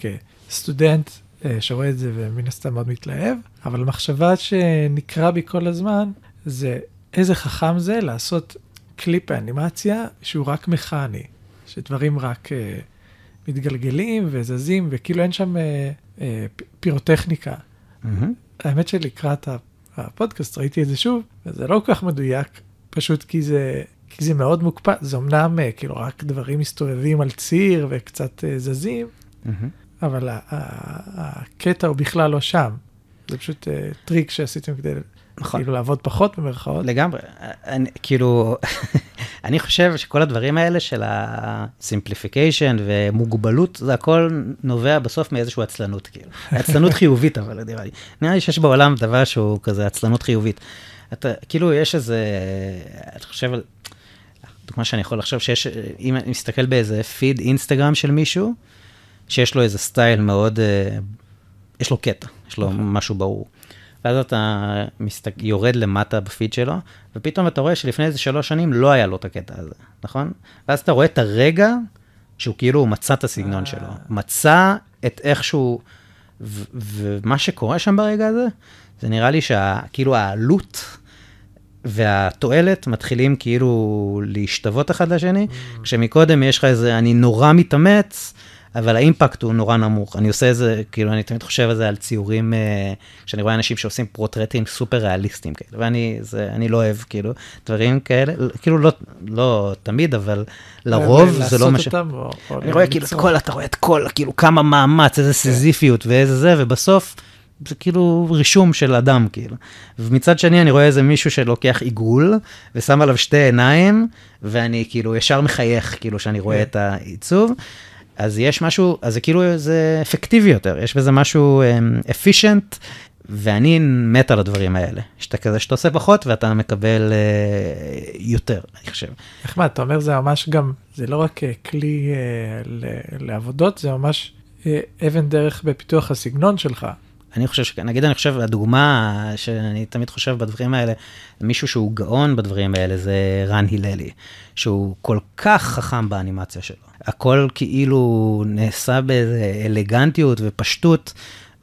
כסטודנט אה, שרואה את זה ומן הסתם מאוד מתלהב, אבל המחשבה שנקרא בי כל הזמן, זה איזה חכם זה לעשות קליפ באנימציה שהוא רק מכני, שדברים רק... Uh, מתגלגלים וזזים, וכאילו אין שם אה, אה, פירוטכניקה. Mm-hmm. האמת שלקראת הפודקאסט ראיתי את זה שוב, וזה לא כל כך מדויק, פשוט כי זה, כי זה מאוד מוקפד, זה אמנם אה, כאילו רק דברים מסתובבים על ציר וקצת אה, זזים, mm-hmm. אבל הקטע הוא בכלל לא שם. זה פשוט אה, טריק שעשיתם כדי נכון. כאילו לעבוד פחות במרכאות. לגמרי. אני, כאילו, אני חושב שכל הדברים האלה של ה-simplification ומוגבלות, זה הכל נובע בסוף מאיזושהי עצלנות, כאילו. עצלנות חיובית, אבל נראה לי. נראה לי שיש בעולם דבר שהוא כזה עצלנות חיובית. אתה, כאילו, יש איזה, אני חושב על, דוגמה שאני יכול לחשוב שיש, אם אני מסתכל באיזה פיד אינסטגרם של מישהו, שיש לו איזה סטייל מאוד, אה, יש לו קטע, יש לו נכון. משהו ברור. ואז אתה מסתק... יורד למטה בפיד שלו, ופתאום אתה רואה שלפני איזה שלוש שנים לא היה לו את הקטע הזה, נכון? ואז אתה רואה את הרגע שהוא כאילו מצא את הסגנון אה. שלו, מצא את איך שהוא, ו- ומה שקורה שם ברגע הזה, זה נראה לי שכאילו העלות והתועלת מתחילים כאילו להשתוות אחד לשני, mm. כשמקודם יש לך איזה, אני נורא מתאמץ, אבל האימפקט הוא נורא נמוך. אני עושה איזה, כאילו, אני תמיד חושב על זה על ציורים, אה, כשאני רואה אנשים שעושים פרוטרטים סופר ריאליסטיים כאלה, ואני זה, אני לא אוהב, כאילו, דברים כאלה, כאילו, לא, לא תמיד, אבל לרוב זה לא מה ש... אני רואה כאילו את כל, אתה רואה את כל, כאילו, כמה מאמץ, איזה כן. סיזיפיות ואיזה זה, ובסוף... זה כאילו רישום של אדם, כאילו. ומצד שני, אני רואה איזה מישהו שלוקח עיגול, ושם עליו שתי עיניים, ואני כאילו ישר מחייך, כאילו, שאני רואה כן. את העיצוב. אז יש משהו, אז זה כאילו, זה אפקטיבי יותר, יש בזה משהו אפישנט, um, ואני מת על הדברים האלה. שאתה כזה, שאתה עושה פחות ואתה מקבל uh, יותר, אני חושב. נחמד, אתה אומר זה ממש גם, זה לא רק uh, כלי uh, לעבודות, זה ממש uh, אבן דרך בפיתוח הסגנון שלך. אני חושב, נגיד אני חושב, הדוגמה שאני תמיד חושב בדברים האלה, מישהו שהוא גאון בדברים האלה זה רן הללי, שהוא כל כך חכם באנימציה שלו. הכל כאילו נעשה באיזה אלגנטיות ופשטות,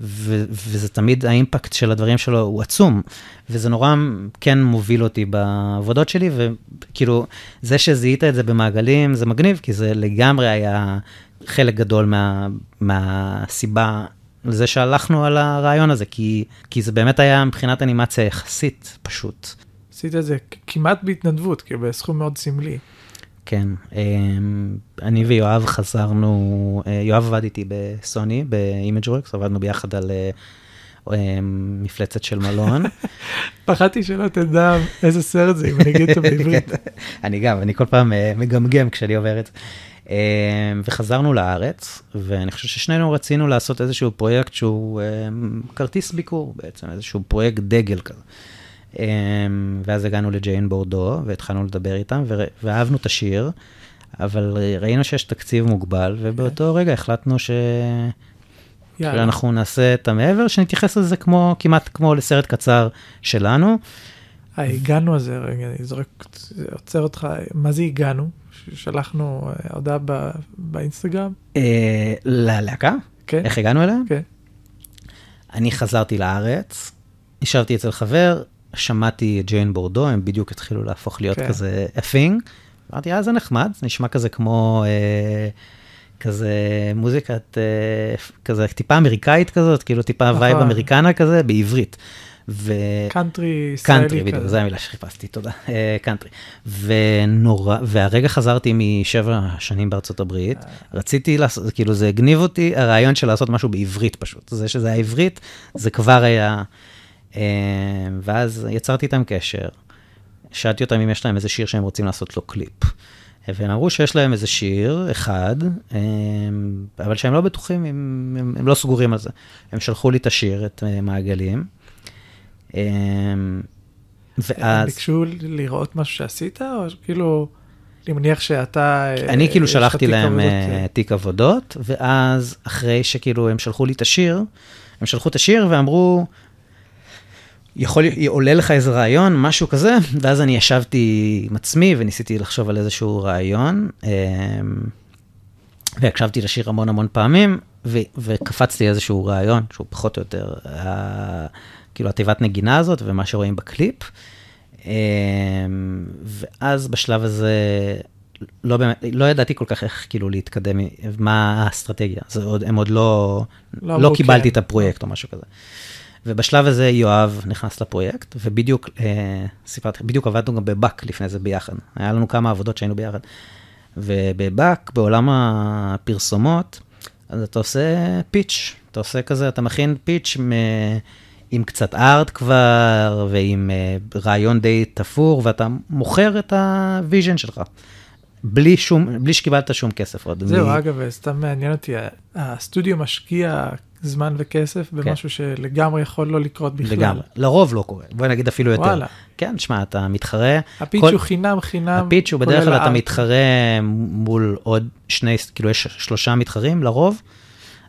ו- וזה תמיד, האימפקט של הדברים שלו הוא עצום, וזה נורא כן מוביל אותי בעבודות שלי, וכאילו, זה שזיהית את זה במעגלים זה מגניב, כי זה לגמרי היה חלק גדול מה, מהסיבה לזה שהלכנו על הרעיון הזה, כי, כי זה באמת היה מבחינת אנימציה יחסית פשוט. עשית את זה כמעט בהתנדבות, כי בסכום מאוד סמלי. כן, אמ, אני ויואב חזרנו, אה, יואב עבד איתי בסוני, ב-Imageworks, עבדנו ביחד על אה, אה, מפלצת של מלון. פחדתי שלא תדע איזה סרט זה, אם אני אגיד אותו בעברית. אני גם, אני כל פעם אה, מגמגם כשאני עובר את זה. אה, וחזרנו לארץ, ואני חושב ששנינו רצינו לעשות איזשהו פרויקט שהוא כרטיס ביקור בעצם, איזשהו פרויקט דגל כזה. אה, ואז הגענו לג'יין בורדו, והתחלנו לדבר איתם, ואהבנו את השיר, אבל ראינו שיש תקציב מוגבל, ובאותו רגע החלטנו ש... יאללה. שאנחנו נעשה את המעבר, שנתייחס לזה כמו, כמעט כמו לסרט קצר שלנו. אה, הגענו הזה, רגע, אני זורק, עוצר אותך, מה זה הגענו? שלחנו אה, הודעה ב- באינסטגרם? אה, ללהקה, כן? איך הגענו אליה? כן. אני חזרתי לארץ, ישבתי אצל חבר, שמעתי את ג'יין בורדו, הם בדיוק התחילו להפוך להיות כן. כזה אפינג. אמרתי, אה, זה נחמד, זה נשמע כזה כמו, אה, כזה מוזיקת, אה, כזה טיפה אמריקאית כזאת, כאילו טיפה נכון. vibe אמריקנה כזה, בעברית. ו... קאנטרי ישראלי קאנטרי, בדיוק. זו המילה שחיפשתי, תודה. אה, קאנטרי. ונורא, והרגע חזרתי משבע שנים בארצות הברית, אה. רציתי לעשות, כאילו זה הגניב אותי, הרעיון של לעשות משהו בעברית פשוט. זה שזה היה עברית, זה כבר היה... אה, ואז יצרתי איתם קשר, שאלתי אותם אם יש להם איזה שיר שהם רוצים לעשות לו קליפ. והם אמרו שיש להם איזה שיר אחד, אה, אבל שהם לא בטוחים, הם, הם, הם לא סגורים על זה. הם שלחו לי את השיר, את אה, מעגלים. הם ואז, ביקשו לראות משהו שעשית, או כאילו, אני מניח שאתה... אה, אני כאילו שלחתי להם עבודות, אה, אה, תיק עבודות, ואז אחרי שכאילו הם שלחו לי את השיר, הם שלחו את השיר ואמרו, יכול, עולה לך איזה רעיון, משהו כזה, ואז אני ישבתי עם עצמי וניסיתי לחשוב על איזשהו רעיון, אה, והקשבתי לשיר המון המון פעמים, ו, וקפצתי איזשהו רעיון, שהוא פחות או יותר, ה, כאילו התיבת נגינה הזאת ומה שרואים בקליפ. אה, ואז בשלב הזה, לא, באמת, לא ידעתי כל כך איך כאילו להתקדם, מה האסטרטגיה, עוד, הם עוד לא, לא לא קיבלתי כן. את הפרויקט או משהו כזה. ובשלב הזה יואב נכנס לפרויקט, ובדיוק, אה, סיפרתי, בדיוק עבדנו גם בבאק לפני זה ביחד. היה לנו כמה עבודות שהיינו ביחד. ובבאק, בעולם הפרסומות, אז אתה עושה pitch, אתה עושה כזה, אתה מכין pitch מ... עם קצת art כבר, ועם אה, רעיון די תפור, ואתה מוכר את ה vision שלך. בלי שום, בלי שקיבלת שום כסף עוד. זהו, מ- אגב, סתם מעניין אותי, הסטודיו משקיע זמן וכסף במשהו שלגמרי יכול לא לקרות בכלל. כן. לגמרי. לרוב לא קורה. בואי נגיד אפילו יותר. וואלה. כן, שמע, אתה מתחרה. הפיץ' כל- הוא חינם חינם. הפיץ' הוא בדרך כלל אתה. מתחרה מול עוד שני, כאילו יש שלושה מתחרים לרוב.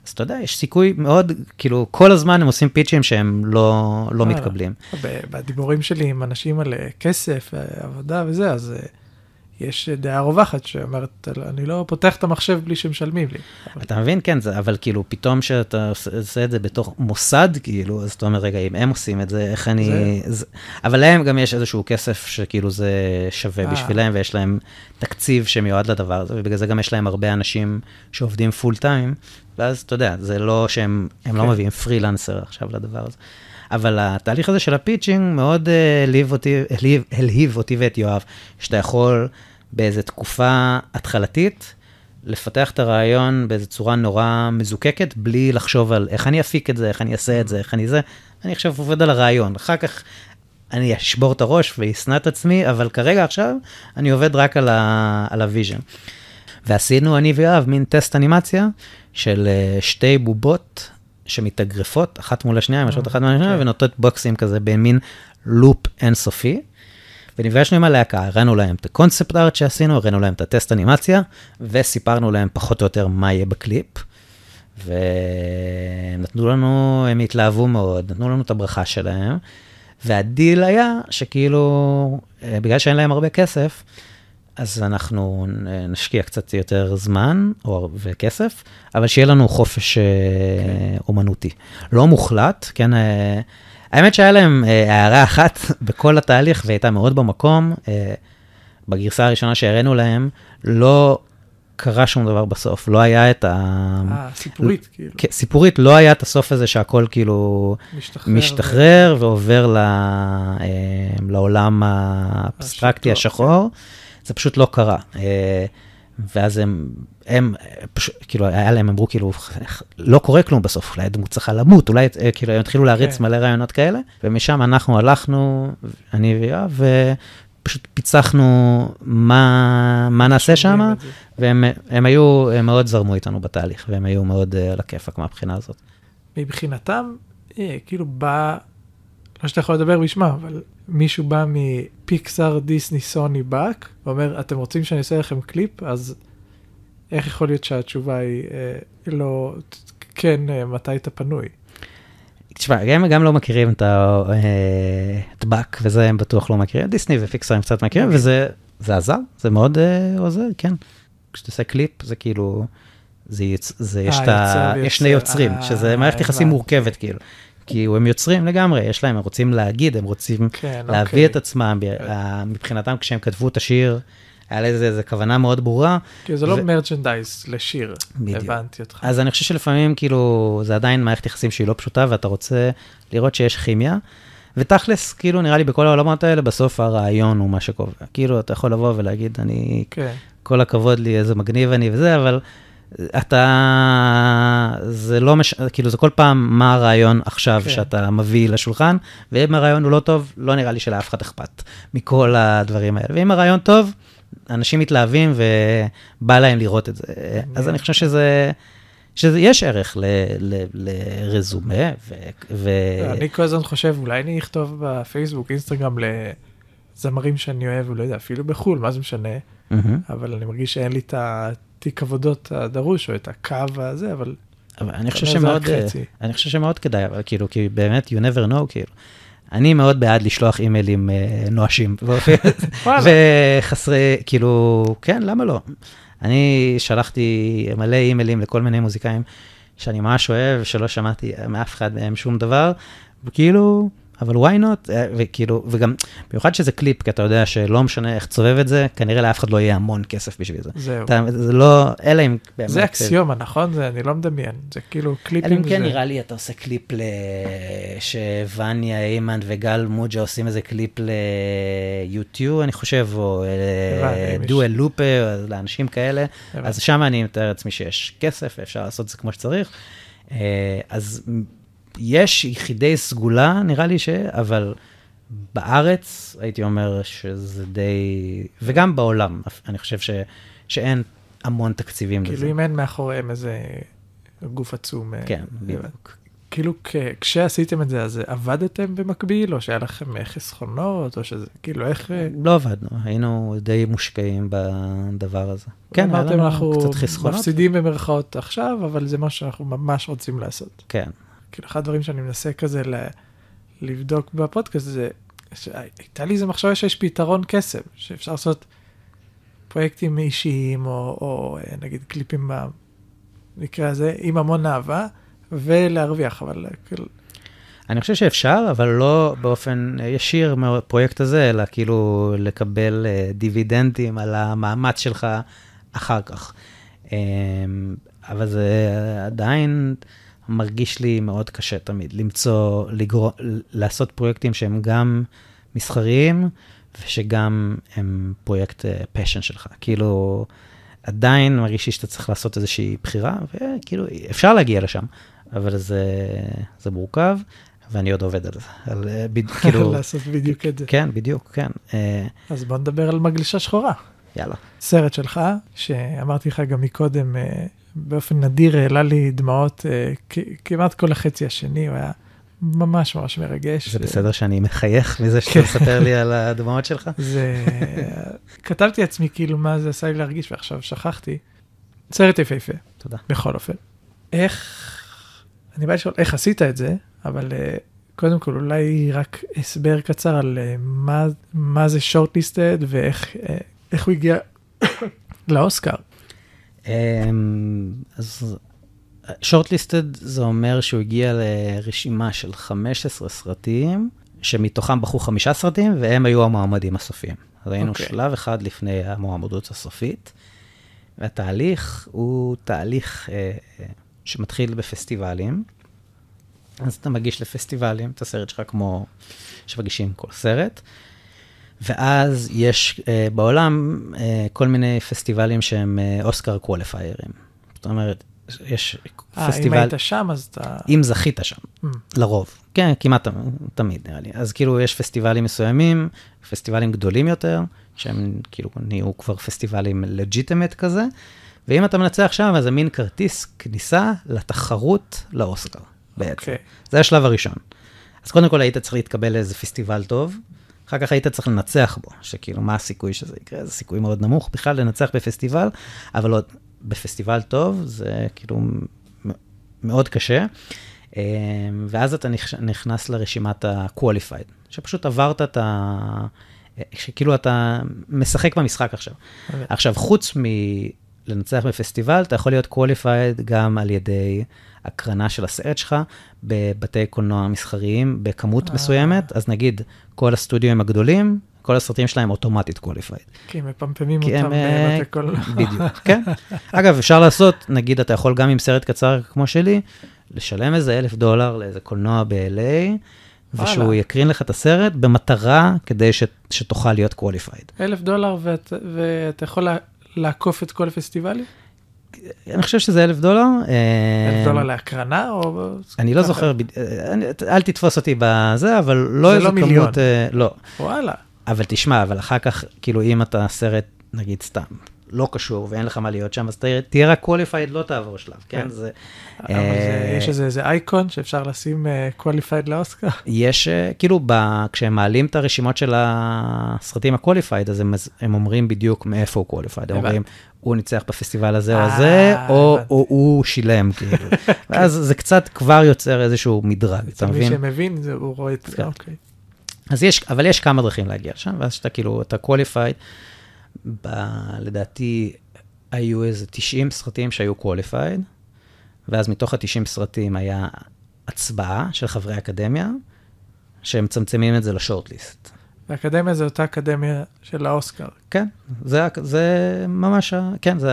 אז אתה יודע, יש סיכוי מאוד, כאילו, כל הזמן הם עושים פיצ'ים שהם לא, לא. מתקבלים. בדיבורים שלי עם אנשים על אה, כסף, אה, עבודה וזה, אז אה, יש דעה רווחת שאומרת, אני לא פותח את המחשב בלי שמשלמים לי. אתה מבין? כן, זה, אבל כאילו, פתאום שאתה עושה, את זה בתוך מוסד, כאילו, אז אתה אומר, רגע, אם הם עושים את זה, איך אני... זה... אבל להם גם יש איזשהו כסף שכאילו זה שווה אה. בשבילם, ויש להם תקציב שמיועד לדבר הזה, ובגלל זה גם יש להם הרבה אנשים שעובדים full time, ואז אתה יודע, זה לא שהם הם לא כן. מביאים פרילנסר עכשיו לדבר הזה. אבל התהליך הזה של ה pitching מאוד אה, הלהיב אותי, הלהיב, הלהיב אותי ואת יואב, שאתה יכול באיזו תקופה התחלתית, לפתח את הרעיון באיזו צורה נורא מזוקקת, בלי לחשוב על איך אני אפיק את זה, איך אני אעשה את זה, איך אני זה. אני עכשיו עובד על הרעיון. אחר כך אני אשבור את הראש ואשנא את עצמי, אבל כרגע עכשיו אני עובד רק על, ה, על ה vision. ועשינו אני ויואב מין טסט אנימציה של אה, שתי בובות שמתאגרפות אחת מול השנייה, יושבות אחת מול השנייה, כן. ונותנות בוקסים כזה במין loop אינסופי. ונפגשנו עם הלהקה, הראינו להם את ה concept art שעשינו, הראינו להם את הטסט אנימציה, וסיפרנו להם פחות או יותר מה יהיה בקליפ. ונתנו לנו, הם התלהבו מאוד, נתנו לנו את הברכה שלהם, והדיל היה שכאילו, אה, בגלל שאין להם הרבה כסף, אז אנחנו נשקיע קצת יותר זמן או, וכסף, אבל שיהיה לנו חופש אה, אומנותי. לא מוחלט, כן, אה, האמת שהיה להם אה, הערה אחת בכל התהליך, והיא הייתה מאוד במקום. בגרסה הראשונה שהראינו להם, לא קרה שום דבר בסוף, לא היה את ה... אה, סיפורית, כאילו. כן, סיפורית לא היה את הסוף הזה שהכל כאילו משתחרר. משתחרר ועובר ל... לעולם האבסטרקטי השחור, השחור, זה פשוט לא קרה. אה, ואז הם, הם פשוט, כאילו, היה להם, אמרו, כאילו, לא קורה כלום בסוף, אולי הדמות צריכה למות, אולי, כאילו, הם התחילו להריץ כן. מלא רעיונות כאלה, ומשם אנחנו הלכנו, אני ויואב, ופשוט פיצחנו מה, מה נעשה שם. והם הם היו, הם מאוד זרמו איתנו בתהליך, והם היו מאוד אה, על הכיפאק מהבחינה הזאת. מבחינתם, אה, כאילו בא, לא שאתה יכול לדבר בשמם, אבל מישהו בא מפיקסאר, דיסני, סוני, באק, ואומר, אתם רוצים שאני אעשה לכם קליפ, אז איך יכול להיות שהתשובה היא אה, לא, כן, אה, מתי אתה פנוי? תשמע, הם גם לא מכירים את ה- אה, את באק, וזה הם בטוח לא מכירים, דיסני ופיקסר הם קצת מכירים, אוקיי. וזה זה עזר, זה מאוד אה, עוזר, כן. כשאתה עושה קליפ, זה כאילו, זה, יצ... זה יש, אה, את ה... יש שני יוצרים, אה, שזה מערכת יחסים. מורכבת, כאילו. כי הם יוצרים לגמרי, יש להם, הם רוצים להגיד, הם רוצים כן, להביא אוקיי. את עצמם, ה- מבחינתם כשהם כתבו את השיר, היה לזה איזה כוונה מאוד ברורה, כאילו זה לא ו- מרצ'נדייז לשיר, בדיוק. הבנתי אותך. אז אני חושב שלפעמים כאילו זה עדיין מערכת יחסים שהיא לא פשוטה ואתה רוצה לראות שיש כימיה. ותכלס, כאילו נראה לי בכל העולמות האלה, בסוף הרעיון הוא מה שקובע. כאילו אתה יכול לבוא ולהגיד, אני, כן, כל הכבוד לי, איזה מגניב אני וזה, אבל אתה, זה לא מש... כאילו זה כל פעם מה הרעיון עכשיו כן. שאתה מביא לשולחן, ואם הרעיון הוא לא טוב, לא נראה לי שלאף אחד אכפת מכל הדברים האלה. ואם הרעיון טוב, אנשים מתלהבים ובא להם לראות את זה. אז אני חושב שזה, שיש ערך לרזומה, ו, ו... אני כל הזמן חושב, אולי אני אכתוב בפייסבוק, אינסטגרם לזמרים שאני אוהב, לא יודע, אפילו בחו"ל, מה זה משנה, מהמם. אבל אני מרגיש שאין לי את התיק עבודות הדרוש, או את הקו הזה, אבל אבל אני חושב שמאוד, חצי. אני חושב שמאוד כדאי, אבל כאילו, כי באמת, you never know, כאילו. אני מאוד בעד לשלוח אימיילים אה, נואשים. וחסרי, כאילו, כן, למה לא? אני שלחתי מלא אימיילים לכל מיני מוזיקאים שאני ממש אוהב, שלא שמעתי מאף אחד מהם שום דבר, וכאילו, אבל why not? אה, וכאילו, וגם, במיוחד שזה קליפ, כי אתה יודע שלא משנה איך תסובב את זה, כנראה לאף אחד לא יהיה המון כסף בשביל זה. זהו. אתה, זה לא, אלא אם באמת... זה אקסיומה, נכון? זה, אני לא מדמיין, זה כאילו קליפים. אלא אם כן זה- נראה לי אתה עושה קליפ ל... שווניה איימן וגל מוג'ה עושים איזה קליפ ל-U2, אני חושב, או יש- דואל לופר, לאנשים כאלה. הבנתי. אז שם אני מתאר לעצמי שיש כסף, ואפשר לעשות את זה כמו שצריך. אה, אז יש יחידי סגולה, נראה לי ש... אבל בארץ, הייתי אומר שזה די... וגם בעולם, אני חושב ש... שאין המון תקציבים לזה. כאילו אם אין מאחוריהם איזה גוף עצום. אה, כן, זה- בדיוק. כאילו כשעשיתם את זה, אז עבדתם במקביל, או שהיה לכם אה, חסכונות, או שזה, כאילו איך... אה, לא עבדנו, היינו די מושקעים בדבר הזה. כן, היה אמרתם, לנו אנחנו קצת חסכונות. מפסידים במרכאות עכשיו, אבל זה משהו שאנחנו ממש רוצים לעשות. כן, כאילו, אחד הדברים שאני מנסה כזה ל- לבדוק בפודקאסט זה, שהייתה לי איזה מחשבה שיש פתרון קסם, שאפשר לעשות פרויקטים אישיים, או, או אה, נגיד קליפים במקרה הזה, עם המון אהבה, ולהרוויח, אבל אה, כאילו, אני חושב שאפשר, אבל לא באופן ישיר מהפרויקט הזה, אלא כאילו לקבל אה, דיבידנדים על המאמץ שלך אחר כך. אה, אבל זה עדיין מרגיש לי מאוד קשה תמיד, למצוא, לגרוע, לעשות פרויקטים שהם גם מסחריים, ושגם הם פרויקט פשן שלך. כאילו, עדיין מרגיש לי שאתה צריך לעשות איזושהי בחירה, וכאילו, אפשר להגיע לשם, אבל זה, זה מורכב, ואני עוד עובד על זה. על, אה, בד- כאילו, לעשות בדיוק את זה. כן, בדיוק, כן. אה, אז בוא נדבר על מגלישה שחורה. יאללה. סרט שלך, שאמרתי לך גם מקודם, אה, באופן נדיר העלה לי דמעות אה, כ- כמעט כל החצי השני, הוא היה ממש ממש מרגש. זה בסדר שאני מחייך מזה שאתה מספר לי על הדמעות שלך? זה... כתבתי לעצמי כאילו מה זה עשה לי להרגיש, ועכשיו שכחתי. סרט יפהפה, תודה. בכל אופן. איך... אני בא לשאול איך עשית את זה, אבל אה, קודם כל אולי רק הסבר קצר על אה, מה, מה זה שורטליסטד ואיך איך הוא הגיע לאוסקר. אמ, אז שורטליסטד זה אומר שהוא הגיע לרשימה של 15 סרטים, שמתוכם בחרו חמישה סרטים, והם היו המועמדים הסופיים. אז היינו אוקיי. שלב אחד לפני המועמדות הסופית, והתהליך הוא תהליך אה, אה, שמתחיל בפסטיבלים. אז אתה מגיש לפסטיבלים את הסרט שלך כמו שמגישים כל סרט, ואז יש uh, בעולם uh, כל מיני פסטיבלים שהם אוסקר uh, קוואליפיירים. זאת אומרת, יש 아, פסטיבל... אם היית שם, אז אתה... אם זכית שם, mm. לרוב. כן, כמעט תמיד, נראה לי. אז כאילו, יש פסטיבלים מסוימים, פסטיבלים גדולים יותר, שהם כאילו נהיו כבר פסטיבלים לג'יטמט כזה, ואם אתה מנצח שם, אז זה מין כרטיס כניסה לתחרות לאוסקר, בעצם. Okay. אוקיי. זה השלב הראשון. אז קודם כל היית צריך להתקבל לאיזה פסטיבל טוב, אחר כך היית צריך לנצח בו, שכאילו, מה הסיכוי שזה יקרה? זה סיכוי מאוד נמוך בכלל לנצח בפסטיבל, אבל עוד בפסטיבל טוב, זה כאילו מאוד קשה. אמ, ואז אתה נכנס לרשימת ה-qualified, שפשוט עברת את ה... שכאילו אתה משחק במשחק עכשיו. Okay. אוקיי. עכשיו, חוץ מלנצח בפסטיבל, אתה יכול להיות qualified גם על ידי הקרנה של הסרט שלך בבתי קולנוע מסחריים בכמות אה. מסוימת, אז נגיד כל הסטודיו הגדולים, כל הסרטים שלהם אוטומטית קוליפייד. כי הם מפמפמים אותם אה, בבתי קולנוע. בדיוק, כן. אגב, אפשר לעשות, נגיד, אתה יכול גם עם סרט קצר כמו שלי, לשלם איזה אלף דולר לאיזה קולנוע ב-LA, ושהוא יקרין לך את הסרט במטרה כדי ש, שתוכל להיות qualified. אלף דולר ואתה ואת יכול לעקוף את כל הפסטיבלים? אני חושב שזה אלף דולר. אלף אה, דולר להקרנה או... אני לא זוכר, אה, אל תתפוס אותי בזה, אבל לא איזה כמות... זה לא מיליון. לא. וואלה. אבל תשמע, אבל אחר כך, כאילו, אם אתה סרט, נגיד סתם, לא קשור ואין לך מה להיות שם, אז תהיה רק qualified, לא תעבור שלב, כן? כן. זה... אבל אה, יש איזה אייקון שאפשר לשים qualified לאוסקר? יש, כאילו, כשהם מעלים את הרשימות של הסרטים ה-qualified, אז הם אומרים בדיוק מאיפה הוא qualified. הם אומרים, הוא ניצח בפסטיבל הזה או אה, הזה, או הוא שילם, כאילו. ואז זה קצת כבר יוצר איזשהו מדרג, אתה מבין? מי שמבין, הוא רואה את זה, אוקיי. אז יש, אבל יש כמה דרכים להגיע לשם, ואז שאתה כאילו, אתה qualified, לדעתי היו איזה 90 סרטים שהיו qualified, ואז מתוך ה-90 סרטים היה הצבעה של חברי אקדמיה, שהם מצמצמים את זה לשורט-ליסט. האקדמיה זה אותה אקדמיה של האוסקר. כן, זה, זה ממש, כן, זה,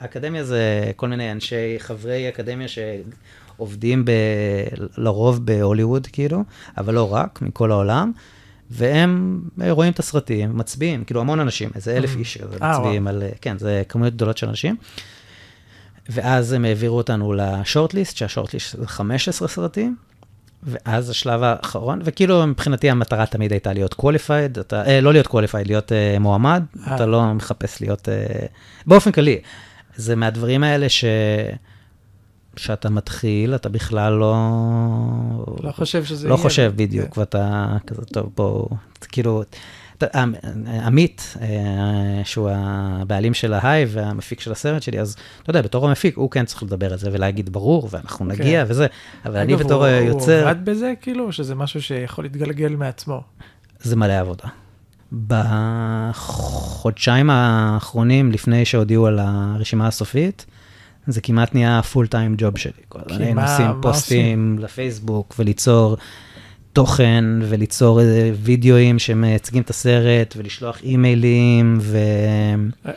האקדמיה זה כל מיני אנשי, חברי אקדמיה שעובדים ב, לרוב בהוליווד, כאילו, אבל לא רק, מכל העולם. והם רואים את הסרטים, מצביעים, כאילו המון אנשים, איזה אלף mm. איש כזה אה, מצביעים על, כן, זה כמויות גדולות של אנשים. ואז הם העבירו אותנו לשורטליסט, שהשורטליסט זה 15 סרטים, ואז השלב האחרון, וכאילו מבחינתי המטרה תמיד הייתה להיות qualified, אתה, אה, לא להיות qualified, להיות אה, מועמד, אה. אתה לא מחפש להיות, אה, באופן כללי, זה מהדברים האלה ש... שאתה מתחיל, אתה בכלל לא... לא חושב שזה לא יהיה. לא חושב בדיוק, כן. ואתה כזה, טוב, בואו, כאילו, עמית, אה, שהוא הבעלים של ההיי והמפיק של הסרט שלי, אז אתה יודע, בתור המפיק, הוא כן צריך לדבר על זה ולהגיד ברור, ואנחנו כן. נגיע וזה, אבל אני בתור הוא, יוצר... הוא עבד בזה, כאילו, או שזה משהו שיכול להתגלגל מעצמו? זה מלא עבודה. בחודשיים האחרונים, לפני שהודיעו על הרשימה הסופית, זה כמעט נהיה פול טיים ג'וב שלי. כי מה, מה עושים? פוסטים לפייסבוק וליצור תוכן וליצור וידאוים שמייצגים את הסרט ולשלוח אימיילים ו...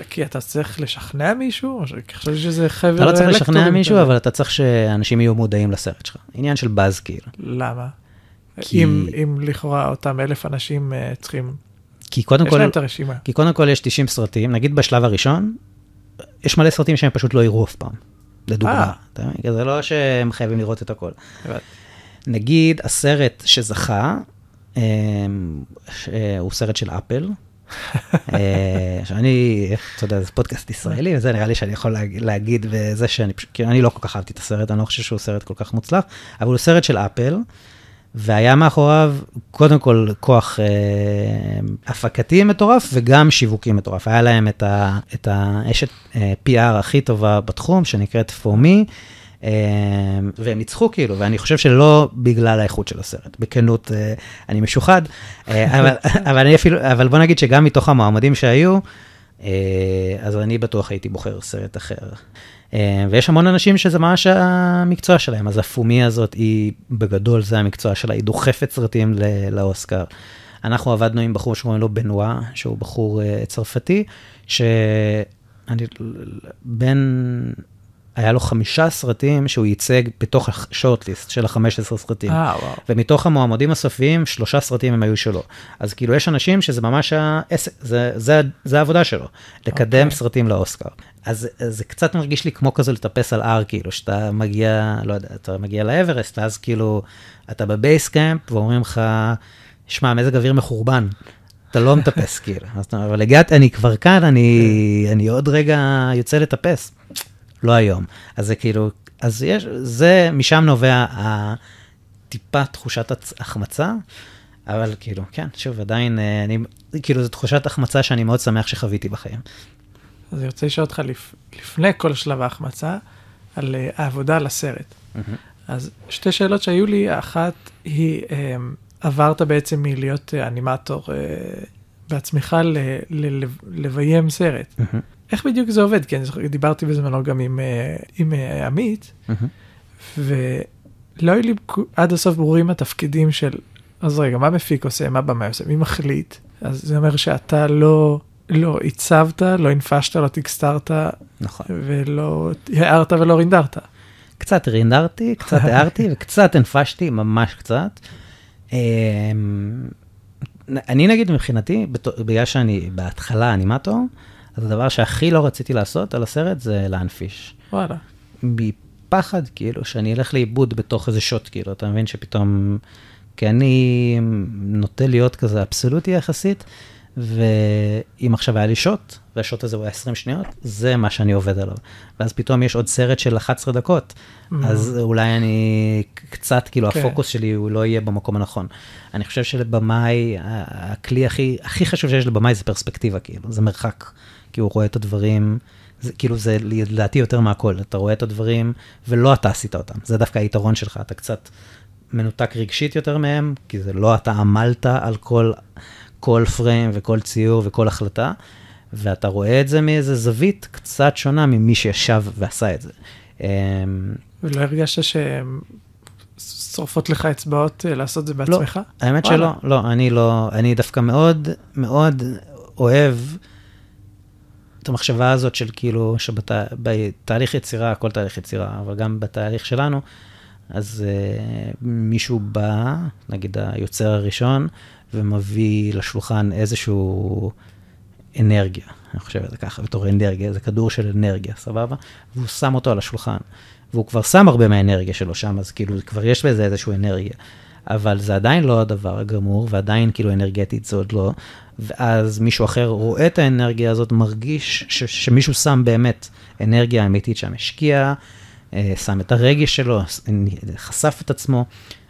כי אתה צריך לשכנע מישהו? חושב שזה חבר אתה לא צריך לשכנע מישהו, אבל אתה צריך שאנשים יהיו מודעים לסרט שלך. עניין של באז כאילו. למה? כי... אם, אם לכאורה אותם אלף אנשים uh, צריכים... כי קודם יש כל... להם את הרשימה. כי קודם כל יש 90 סרטים, נגיד בשלב הראשון, יש מלא סרטים שהם פשוט לא יראו אף פעם, לדוגמה. אה. זה לא שהם חייבים לראות את הכל. נגיד, הסרט שזכה, אה, הוא סרט של אפל. אה, שאני, אתה יודע, זה פודקאסט ישראלי, וזה נראה לי שאני יכול להגיד, וזה שאני פשוט, כי אני לא כל כך אהבתי את הסרט, אני לא חושב שהוא סרט כל כך מוצלח, אבל הוא סרט של אפל, והיה מאחוריו, קודם כל, כוח אה, הפקתי מטורף, וגם שיווקי מטורף. היה להם את, האשת אה, PR הכי טובה בתחום, שנקראת. אה, והם ניצחו כאילו, ואני חושב שלא בגלל האיכות של הסרט, בכנות אה, אני משוחד, אה, אבל, אבל, אני אפילו, אבל בוא נגיד שגם מתוך המועמדים שהיו, אז אני בטוח הייתי בוחר סרט אחר. ויש המון אנשים שזה ממש המקצוע שלהם, אז הפומי הזאת היא, בגדול זה המקצוע שלה, היא דוחפת סרטים לאוסקר. אנחנו עבדנו עם בחור שקוראים לו בנואה, שהוא בחור צרפתי, שאני, בין היה לו חמישה סרטים שהוא ייצג בתוך השורטליסט של ה-15 סרטים. אה, וואו. ומתוך המועמדים הסופיים, שלושה סרטים הם היו שלו. אז כאילו, יש אנשים שזה ממש העסק, זה, זה, זה העבודה שלו, לקדם אוקיי. סרטים לאוסקר. אז אז זה קצת מרגיש לי כמו כזה לטפס על הר, כאילו, שאתה מגיע, לא יודע, אתה מגיע לאברסט, ואז כאילו, אתה בבייס קמפ, ואומרים לך, שמע, מזג אוויר מחורבן. אתה לא מטפס, כאילו. אבל הגעתי, אני כבר כאן, אני, אני עוד רגע יוצא לטפס. לא היום. אז זה כאילו, אז יש, זה, משם נובע הטיפה תחושת החמצה, אבל כאילו, כן, שוב, עדיין, אה, אני, כאילו, זו תחושת החמצה שאני מאוד שמח שחוויתי בחיים. אז אני רוצה לשאול אותך לפ... לפני כל שלב ההחמצה, על uh, העבודה על הסרט. אז שתי שאלות שהיו לי, האחת היא, um, עברת בעצם מלהיות uh, אנימטור uh, בעצמך ל... ל... לביים סרט. איך בדיוק זה עובד? כי אני זוכר, דיברתי בזמנו גם עם, uh, עם uh, עמית, ולא היו לי עד הסוף ברורים התפקידים של, אז רגע, מה מפיק עושה, מה במאי עושה, מי מחליט? אז זה אומר שאתה לא, לא עיצבת, לא הנפשת, לא טקסטרת, נכון. ולא הערת ולא רינדרת. קצת רינדרתי, קצת הערתי וקצת הנפשתי, ממש קצת. אמ, אני נגיד מבחינתי, בגלל שאני בהתחלה אנימטור, אז הדבר שהכי לא רציתי לעשות על הסרט זה להנפיש. וואלה. מפחד, כאילו, שאני אלך לאיבוד בתוך איזה שוט, כאילו, אתה מבין שפתאום... כי אני נוטה להיות כזה אבסולוטי יחסית, ואם עכשיו היה לי שוט, והשוט הזה הוא היה 20 שניות, זה מה שאני עובד עליו. ואז פתאום יש עוד סרט של 11 דקות, אז אולי אני קצת, כאילו, כן. הפוקוס שלי הוא לא יהיה במקום הנכון. אני חושב שלבמאי, הכלי הכי, הכי חשוב שיש לבמאי זה פרספקטיבה, כאילו, זה מרחק, כי הוא רואה את הדברים, זה, כאילו, זה לדעתי יותר מהכל, אתה רואה את הדברים, ולא אתה עשית אותם, זה דווקא היתרון שלך, אתה קצת מנותק רגשית יותר מהם, כי זה לא אתה עמלת על כל, כל פריים וכל ציור וכל החלטה, ואתה רואה את זה מאיזה זווית קצת שונה ממי שישב ועשה את זה. אמ, ולא הרגשת שהן שורפות לך אצבעות אה, לעשות את זה לא, בעצמך? האמת וואלה. שלא, לא, אני לא, אני דווקא מאוד מאוד אוהב את המחשבה הזאת של כאילו, שבתהליך יצירה, כל תהליך יצירה, אבל גם בתהליך שלנו, אז uh, מישהו בא, נגיד היוצר הראשון, ומביא לשולחן איזשהו אנרגיה, אני חושב על זה ככה, בתור אנרגיה, זה כדור של אנרגיה, סבבה? והוא שם אותו על השולחן. והוא כבר שם הרבה מהאנרגיה שלו שם, אז כאילו כבר יש בזה איזושהי אנרגיה. אבל זה עדיין לא הדבר הגמור, ועדיין כאילו אנרגטית זה עוד לא. ואז מישהו אחר רואה את האנרגיה הזאת, מרגיש ש- שמישהו שם באמת אנרגיה אמיתית שם, השקיע, אה, שם את הרגש שלו, חשף את עצמו,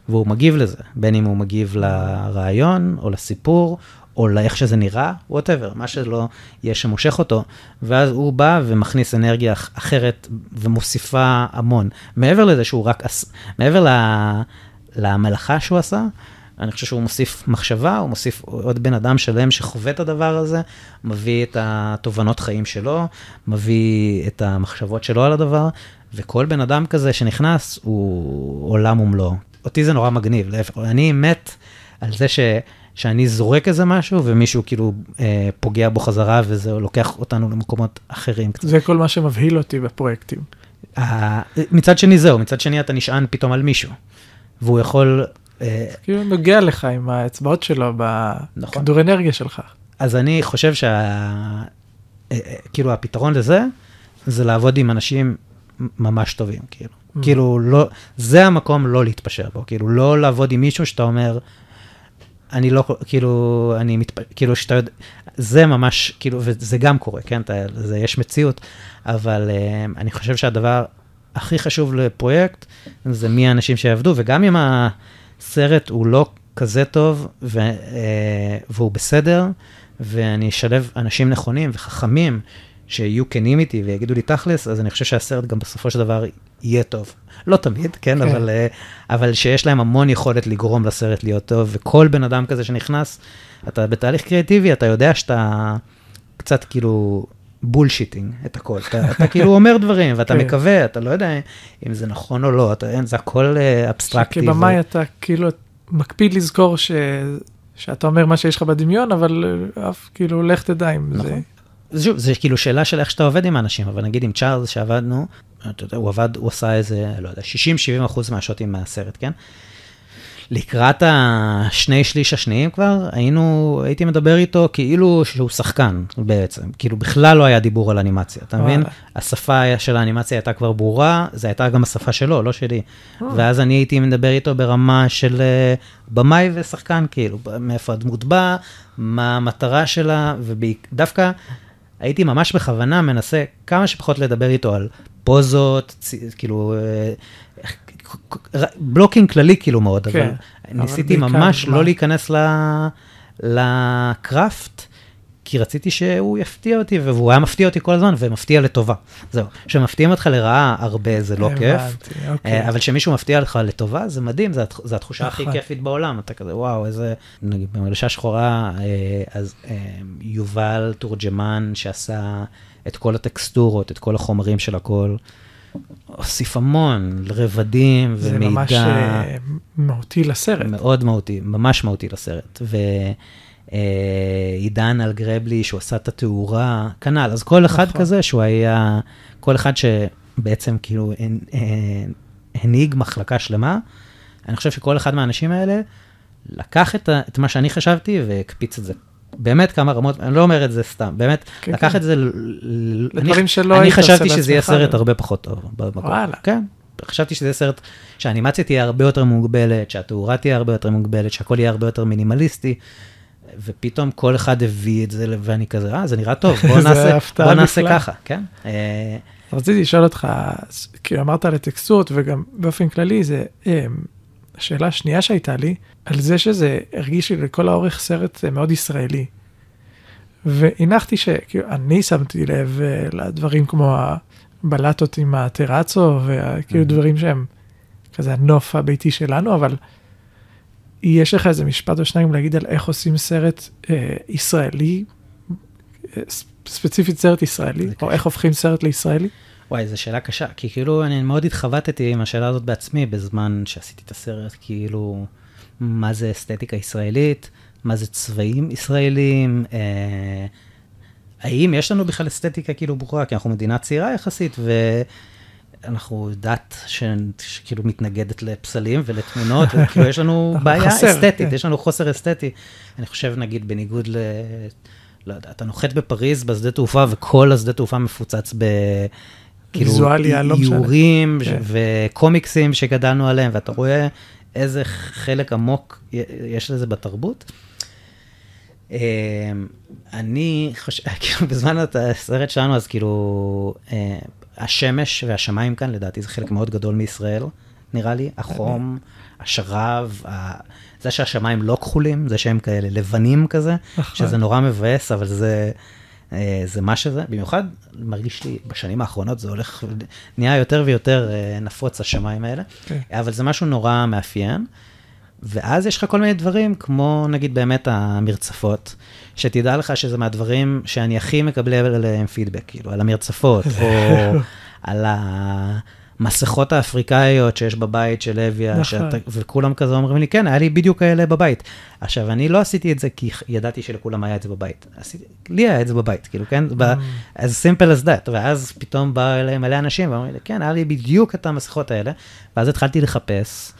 והוא מגיב לזה, בין אם הוא מגיב לרעיון, או לסיפור, או לאיך שזה נראה, ווטאבר, מה שלא יהיה שמושך אותו, ואז הוא בא ומכניס אנרגיה אח- אחרת ומוסיפה המון. מעבר לזה שהוא רק, מעבר ל... למלאכה שהוא עשה, אני חושב שהוא מוסיף מחשבה, הוא מוסיף עוד בן אדם שלם שחווה את הדבר הזה, מביא את התובנות חיים שלו, מביא את המחשבות שלו על הדבר, וכל בן אדם כזה שנכנס הוא עולם ומלואו. אותי זה נורא מגניב, להפך, אני מת על זה ש... שאני זורק איזה משהו ומישהו כאילו אה, פוגע בו חזרה וזה לוקח אותנו למקומות אחרים קצת. זה כל מה שמבהיל אותי בפרויקטים. אה, מצד שני זהו, מצד שני אתה נשען פתאום על מישהו, והוא יכול, כאילו נוגע לך עם האצבעות שלו נכון. בכדור אנרגיה שלך. אז אני חושב שה... אה, אה, כאילו הפתרון לזה, זה לעבוד עם אנשים ממש טובים, כאילו. Mm. כאילו, לא, זה המקום לא להתפשר בו, כאילו, לא לעבוד עם מישהו שאתה אומר, אני לא, כאילו, אני מתפ... כאילו, שאתה יודע, זה ממש, כאילו, וזה גם קורה, כן, אתה, זה, יש מציאות, אבל uh, אני חושב שהדבר הכי חשוב לפרויקט, זה מי האנשים שיעבדו, וגם אם הסרט הוא לא כזה טוב, ו, uh, והוא בסדר, ואני אשלב אנשים נכונים וחכמים, שיהיו כנים איתי ויגידו לי תכלס, אז אני חושב שהסרט גם בסופו של דבר יהיה טוב. לא תמיד, כן, כן. אבל, אה, אבל שיש להם המון יכולת לגרום לסרט להיות טוב, וכל בן אדם כזה שנכנס, אתה בתהליך קריאטיבי, אתה יודע שאתה קצת כאילו bullshitting את הכל. אתה, אתה כאילו אומר דברים, ואתה כן. מקווה, אתה לא יודע אם זה נכון או לא, אתה, אין, זה הכל אה, אבסטרקטי. כבמאי אתה כאילו מקפיד לזכור ש... שאתה אומר מה שיש לך בדמיון, אבל אף כאילו לך תדע אם זה... נכון. שוב, זה כאילו שאלה של איך שאתה עובד עם אנשים, אבל נגיד עם צ'ארלס שעבדנו, אתה יודע, הוא עבד, הוא עשה איזה, לא יודע, 60-70 אחוז מה shotים מהסרט, כן? לקראת השני שליש השניים כבר, היינו, הייתי מדבר איתו כאילו שהוא שחקן בעצם, כאילו בכלל לא היה דיבור על אנימציה, אתה מבין? השפה של האנימציה הייתה כבר ברורה, זו הייתה גם השפה שלו, לא שלי. ואז אני הייתי מדבר איתו ברמה של אה, במאי ושחקן, כאילו, מאיפה הדמות באה, מה המטרה שלה, ודווקא הייתי ממש בכוונה מנסה כמה שפחות לדבר איתו על פוזות, כאילו, אה, בלוקינג כללי כאילו מאוד, כן, אבל ניסיתי ממש מה... לא להיכנס ל... לקראפט, כי רציתי שהוא יפתיע אותי, והוא היה מפתיע אותי כל הזמן, ומפתיע לטובה. זהו, כשמפתיעים אותך לרעה הרבה זה לא כיף, אוקיי. אבל כשמישהו מפתיע לך לטובה זה מדהים, זו התחושה הכי נכון. כיפית בעולם, אתה כזה וואו, איזה, נגיד במגלשה שחורה, אה, אז אה, יובל תורג'מן שעשה את כל הטקסטורות, את כל החומרים של הכל. הוסיף המון רבדים ומידע. זה ממש uh, מהותי לסרט. מאוד מהותי, ממש מהותי לסרט. ועידן uh, אלגרבלי, שהוא עשה את התאורה, כנ"ל. אז כל אחד נכון. כזה שהוא היה, כל אחד שבעצם כאילו uh, הנהיג מחלקה שלמה, אני חושב שכל אחד מהאנשים האלה לקח את, את מה שאני חשבתי והקפיץ את זה באמת כמה רמות, אני לא אומר את זה סתם, באמת, כן, לקח כן. את זה, לדברים שלא עושה בעצמך. אני חשבתי שזה יהיה סרט הרבה פחות טוב במקום. וואלה. כן, חשבתי שזה סרט שהאנימציה תהיה הרבה יותר מוגבלת, שהתאורה תהיה הרבה יותר מוגבלת, שהכל יהיה הרבה יותר מינימליסטי. ופתאום כל אחד הביא את זה, ואני כזה, אה, זה נראה טוב, בוא נעשה, בוא נעשה ככה, כן? אה, רציתי לשאול אותך, כאילו אמרת על הטקסטות, וגם באופן כללי, זה, אה, השאלה השנייה שהייתה לי, על זה שזה הרגיש לי לכל האורך סרט מאוד ישראלי. והנחתי שכאילו אני שמתי לב אה, לדברים כמו הבלטות עם הטרצו וכאילו mm-hmm. דברים שהם כזה הנוף הביתי שלנו, אבל יש לך איזה משפט או שניים להגיד על איך עושים סרט אה, ישראלי, אה, ספציפית סרט ישראלי, או איך הופכים סרט לישראלי? וואי, זו שאלה קשה, כי כאילו אני מאוד התחבטתי עם השאלה הזאת בעצמי בזמן שעשיתי את הסרט, כאילו, מה זה אסתטיקה ישראלית, מה זה צבעים ישראלים, אה, האם יש לנו בכלל אסתטיקה כאילו ברורה, כי אנחנו מדינה צעירה יחסית, ואנחנו דת ש... שכאילו מתנגדת לפסלים ולתמונות, וכאילו יש לנו בעיה חסר, אסתטית, כן. יש לנו חוסר אסתטי. אני חושב, נגיד, בניגוד ל... לא יודע, אתה נוחת בפריז בשדה תעופה, וכל השדה תעופה מפוצץ ב... כאילו, ויזואליה, לא משנה. איורים כן. וקומיקסים שגדלנו עליהם, ואתה רואה איזה חלק עמוק יש לזה בתרבות. אמ, אני חושב, כאילו, בזמן הסרט שלנו, אז כאילו, אה, השמש והשמיים כאן, לדעתי, זה חלק מאוד גדול מישראל, נראה לי. החום, השרב, זה שהשמיים לא כחולים, זה שהם כאלה לבנים כזה, נכון. שזה נורא מבאס, אבל זה... אה, זה מה שזה, במיוחד מרגיש לי בשנים האחרונות זה הולך, נהיה יותר ויותר אה, נפוץ השמיים האלה, okay. כן. אבל זה משהו נורא מאפיין. ואז יש לך כל מיני דברים, כמו נגיד באמת המרצפות, שתדע לך שזה מהדברים שאני הכי מקבל עליהם פידבק, כאילו, על המרצפות, או על ה... המסכות האפריקאיות שיש בבית של אביה, נכון. שאתה, וכולם כזה אומרים לי, כן, היה לי בדיוק כאלה בבית. עכשיו, אני לא עשיתי את זה כי ידעתי שלכולם היה את זה בבית. עשיתי, לי היה את זה בבית, כאילו, כן? Mm. as simple as that. ואז פתאום באו אליהם מלא אנשים ואמרו לי, כן, היה לי בדיוק את המסכות האלה. ואז התחלתי לחפש.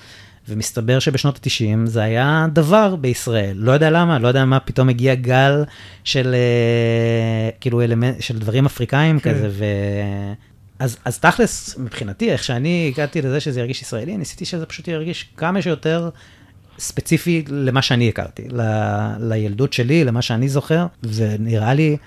ומסתבר שבשנות ה-90 זה היה דבר בישראל, לא יודע למה, לא יודע מה פתאום הגיע גל של uh, כאילו אלמנט, של דברים אפריקאים כן. כזה, ו... אז, אז תכלס, מבחינתי, איך שאני הגעתי לזה שזה ירגיש ישראלי, ניסיתי שזה פשוט ירגיש כמה שיותר ספציפי למה שאני הכרתי, ל, לילדות שלי, למה שאני זוכר, ונראה לי,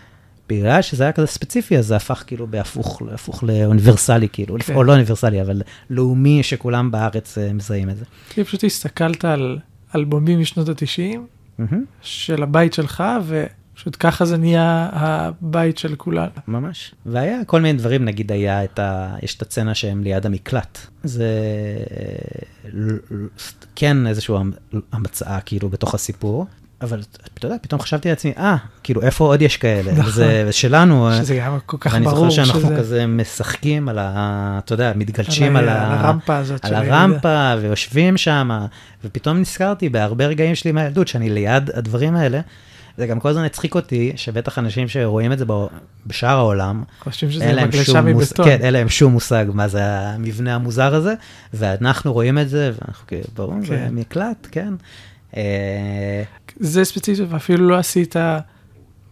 בגלל שזה היה כזה ספציפי, אז זה הפך כאילו בהפוך, הפוך לאוניברסלי, כאילו, כן. או לא אוניברסלי, אבל לאומי, שכולם בארץ uh, מזהים את זה. כי פשוט הסתכלת על אלבומים משנות ה-90, mm-hmm. של הבית שלך, ו... פשוט ככה זה נהיה הבית של כולנו. ממש. והיה כל מיני דברים, נגיד היה את ה... יש את הצצנה שהם ליד המקלט. זה כן איזושהי המצאה כאילו בתוך הסיפור. אבל אתה יודע, פתאום חשבתי לעצמי, אה, כאילו, איפה עוד יש כאלה? נכון. זה שלנו. שזה היה כל כך ברור. ואני זוכר שאנחנו כזה משחקים על ה... אתה יודע, מתגלשים על הרמפה הזאת. על הרמפה, ויושבים שם, ופתאום נזכרתי בהרבה רגעים שלי מהילדות, שאני ליד הדברים האלה, זה גם כל הזמן הצחיק אותי, שבטח אנשים שרואים את זה בשאר העולם, חושבים שזה מגלשה מבטון. כן, אין להם שום מושג מה זה המבנה המוזר הזה, ואנחנו רואים את זה, ואנחנו כאילו, ברור, זה כן. מקלט, כן. אה, זה ספציפית, ואפילו לא עשית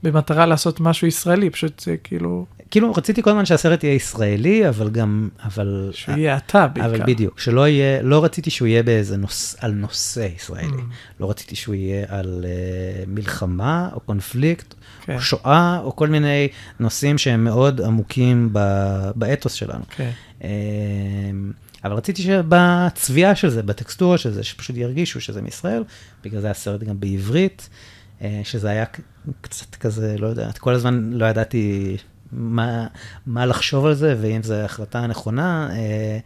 במטרה לעשות משהו ישראלי, פשוט זה כאילו, כאילו רציתי כל הזמן שהסרט יהיה ישראלי, אבל גם, אבל, שהוא יהיה אתה בעיקר. אבל בדיוק, שלא יהיה, לא רציתי שהוא יהיה באיזה נוס, על נושא ישראלי, Mm. לא רציתי שהוא יהיה על uh, מלחמה או קונפליקט, כן, או שואה, או כל מיני נושאים שהם מאוד עמוקים ב- באתוס שלנו. כן. אמ, אבל רציתי שבצביעה של זה, בטקסטורה של זה, שפשוט ירגישו שזה מישראל, בגלל זה הסרט גם בעברית, אה, שזה היה קצת כזה, לא יודע, כל הזמן לא ידעתי מה, מה לחשוב על זה, ואם זו החלטה נכונה, אה,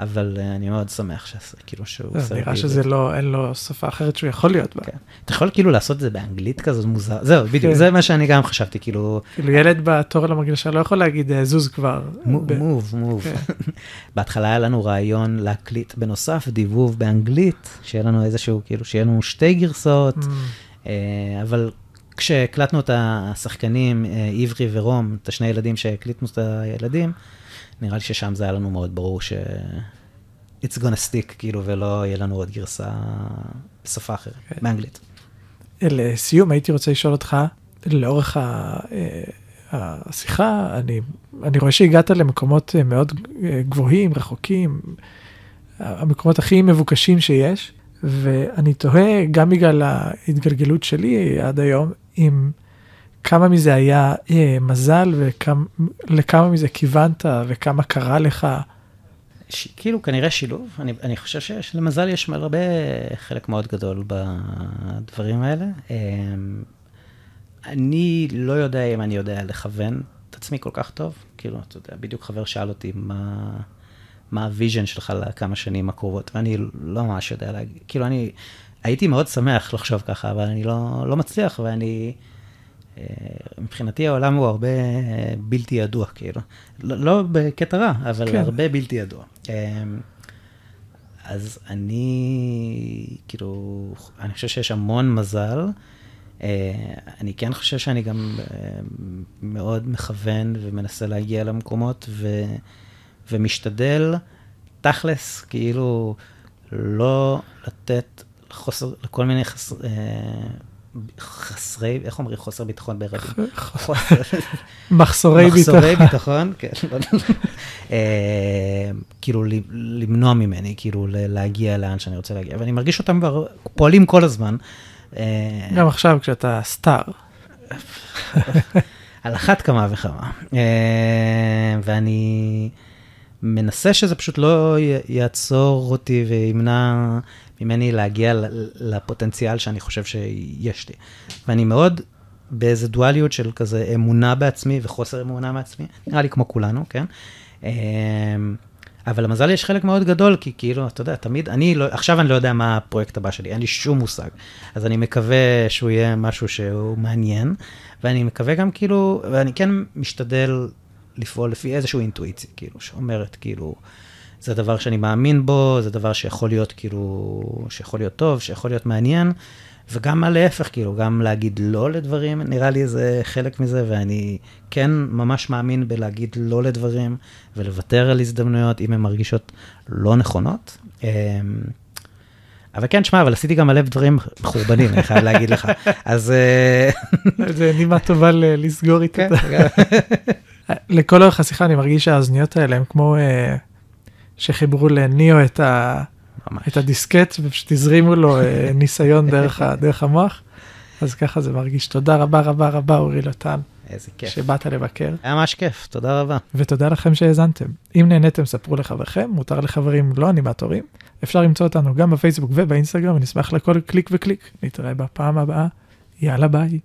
אבל אה, אני מאוד שמח שעשה, כאילו שהוא אז סרט נראה. שזה לא, אין לו שפה אחרת שהוא יכול להיות בה. כן. אתה יכול כאילו לעשות את זה באנגלית כזאת מוזר, זהו, בדיוק, כן. זה מה שאני גם חשבתי, כאילו, כאילו ילד בתור למגלשה לא יכול להגיד "אה, זוז כבר. מוב, מוב. כן. בהתחלה היה לנו רעיון להקליט בנוסף דיבוב באנגלית, שיהיה לנו איזשהו, כאילו, שיהיה לנו שתי גרסאות, Mm, אבל כשהקלטנו את השחקנים, אה, עברי ורום, את השני ילדים שהקליטנו את הילדים, נראה לי ששם זה היה לנו מאוד ברור ש... it's gonna stick, כאילו, ולא יהיה לנו עוד גרסה בשפה אחרת, כן. באנגלית. לסיום הייתי רוצה לשאול אותך, לאורך ה- אה, השיחה, אני, אני רואה שהגעת למקומות אה, מאוד גבוהים, רחוקים, המקומות הכי מבוקשים שיש, ואני תוהה, גם בגלל ההתגלגלות שלי עד היום, אם כמה מזה היה אה, מזל ולכמה מזה כיוונת וכמה קרה לך. ש... כאילו, כנראה שילוב. אני, אני חושב שלמזל יש הרבה, חלק מאוד גדול בדברים האלה. אמ, אני לא יודע אם אני יודע לכוון את עצמי כל כך טוב. כאילו, אתה יודע, בדיוק חבר שאל אותי מה, מה ה vision שלך לכמה שנים הקרובות, ואני לא ממש יודע להגיד. כאילו, אני הייתי מאוד שמח לחשוב ככה, אבל אני לא, לא מצליח, ואני... אה, מבחינתי העולם הוא הרבה אה, בלתי ידוע, כאילו. לא, לא בקטע רע, אבל כן. הרבה בלתי ידוע. אה, אז אני, כאילו, אני חושב שיש המון מזל. אה, אני כן חושב שאני גם אה, מאוד מכוון ומנסה להגיע למקומות, ו, ומשתדל, תכלס, כאילו, לא לתת חוסר, לכל מיני חסר, אה, חסרי, איך אומרים חוסר ביטחון? חוסר, מחסורי ביטחון. מחסורי ביטחון, כן. אה, כאילו למנוע ממני, כאילו להגיע לאן שאני רוצה להגיע. ואני מרגיש אותם פועלים כל הזמן. אה, גם עכשיו כשאתה סטאר. על אחת כמה וכמה. ואני מנסה שזה פשוט לא יעצור אותי וימנע ממני להגיע לפוטנציאל שאני חושב שיש לי. ואני מאוד באיזה דואליות של כזה אמונה בעצמי וחוסר אמונה בעצמי, נראה לי כמו כולנו, כן? אה, אבל למזל יש חלק מאוד גדול, כי כאילו, אתה יודע, תמיד, אני לא, עכשיו אני לא יודע מה הפרויקט הבא שלי, אין לי שום מושג. אז אני מקווה שהוא יהיה משהו שהוא מעניין, ואני מקווה גם כאילו, ואני כן משתדל לפעול לפי איזושהי אינטואיציה, כאילו, שאומרת, כאילו, זה דבר שאני מאמין בו, זה דבר שיכול להיות, כאילו, שיכול להיות טוב, שיכול להיות מעניין, וגם להפך, כאילו, גם להגיד לא לדברים, נראה לי זה חלק מזה, ואני כן ממש מאמין בלהגיד לא לדברים, ולוותר על הזדמנויות אם הן מרגישות לא נכונות. אמ, אבל כן, שמע, אבל עשיתי גם מלא דברים מחורבנים, אני חייב להגיד לך. אז... אה, זה נימה טובה לסגור איתה. לכל אורך השיחה אני מרגיש שהאוזניות האלה הם כמו אה, שחיברו לניאו את, ה, ממש. את הדיסקט ופשוט הזרימו לו אה, ניסיון דרך, ה, דרך המוח. אז ככה זה מרגיש. תודה רבה רבה רבה אורי לוטן איזה כיף. שבאת לבקר היה ממש כיף, תודה רבה. ותודה לכם שהאזנתם. אם נהניתם ספרו לחבריכם, מותר לחברים לא אנימטורים. אפשר למצוא אותנו גם בפייסבוק ובאינסטגרם ונשמח לכל קליק וקליק. נתראה בפעם הבאה. יאללה ביי.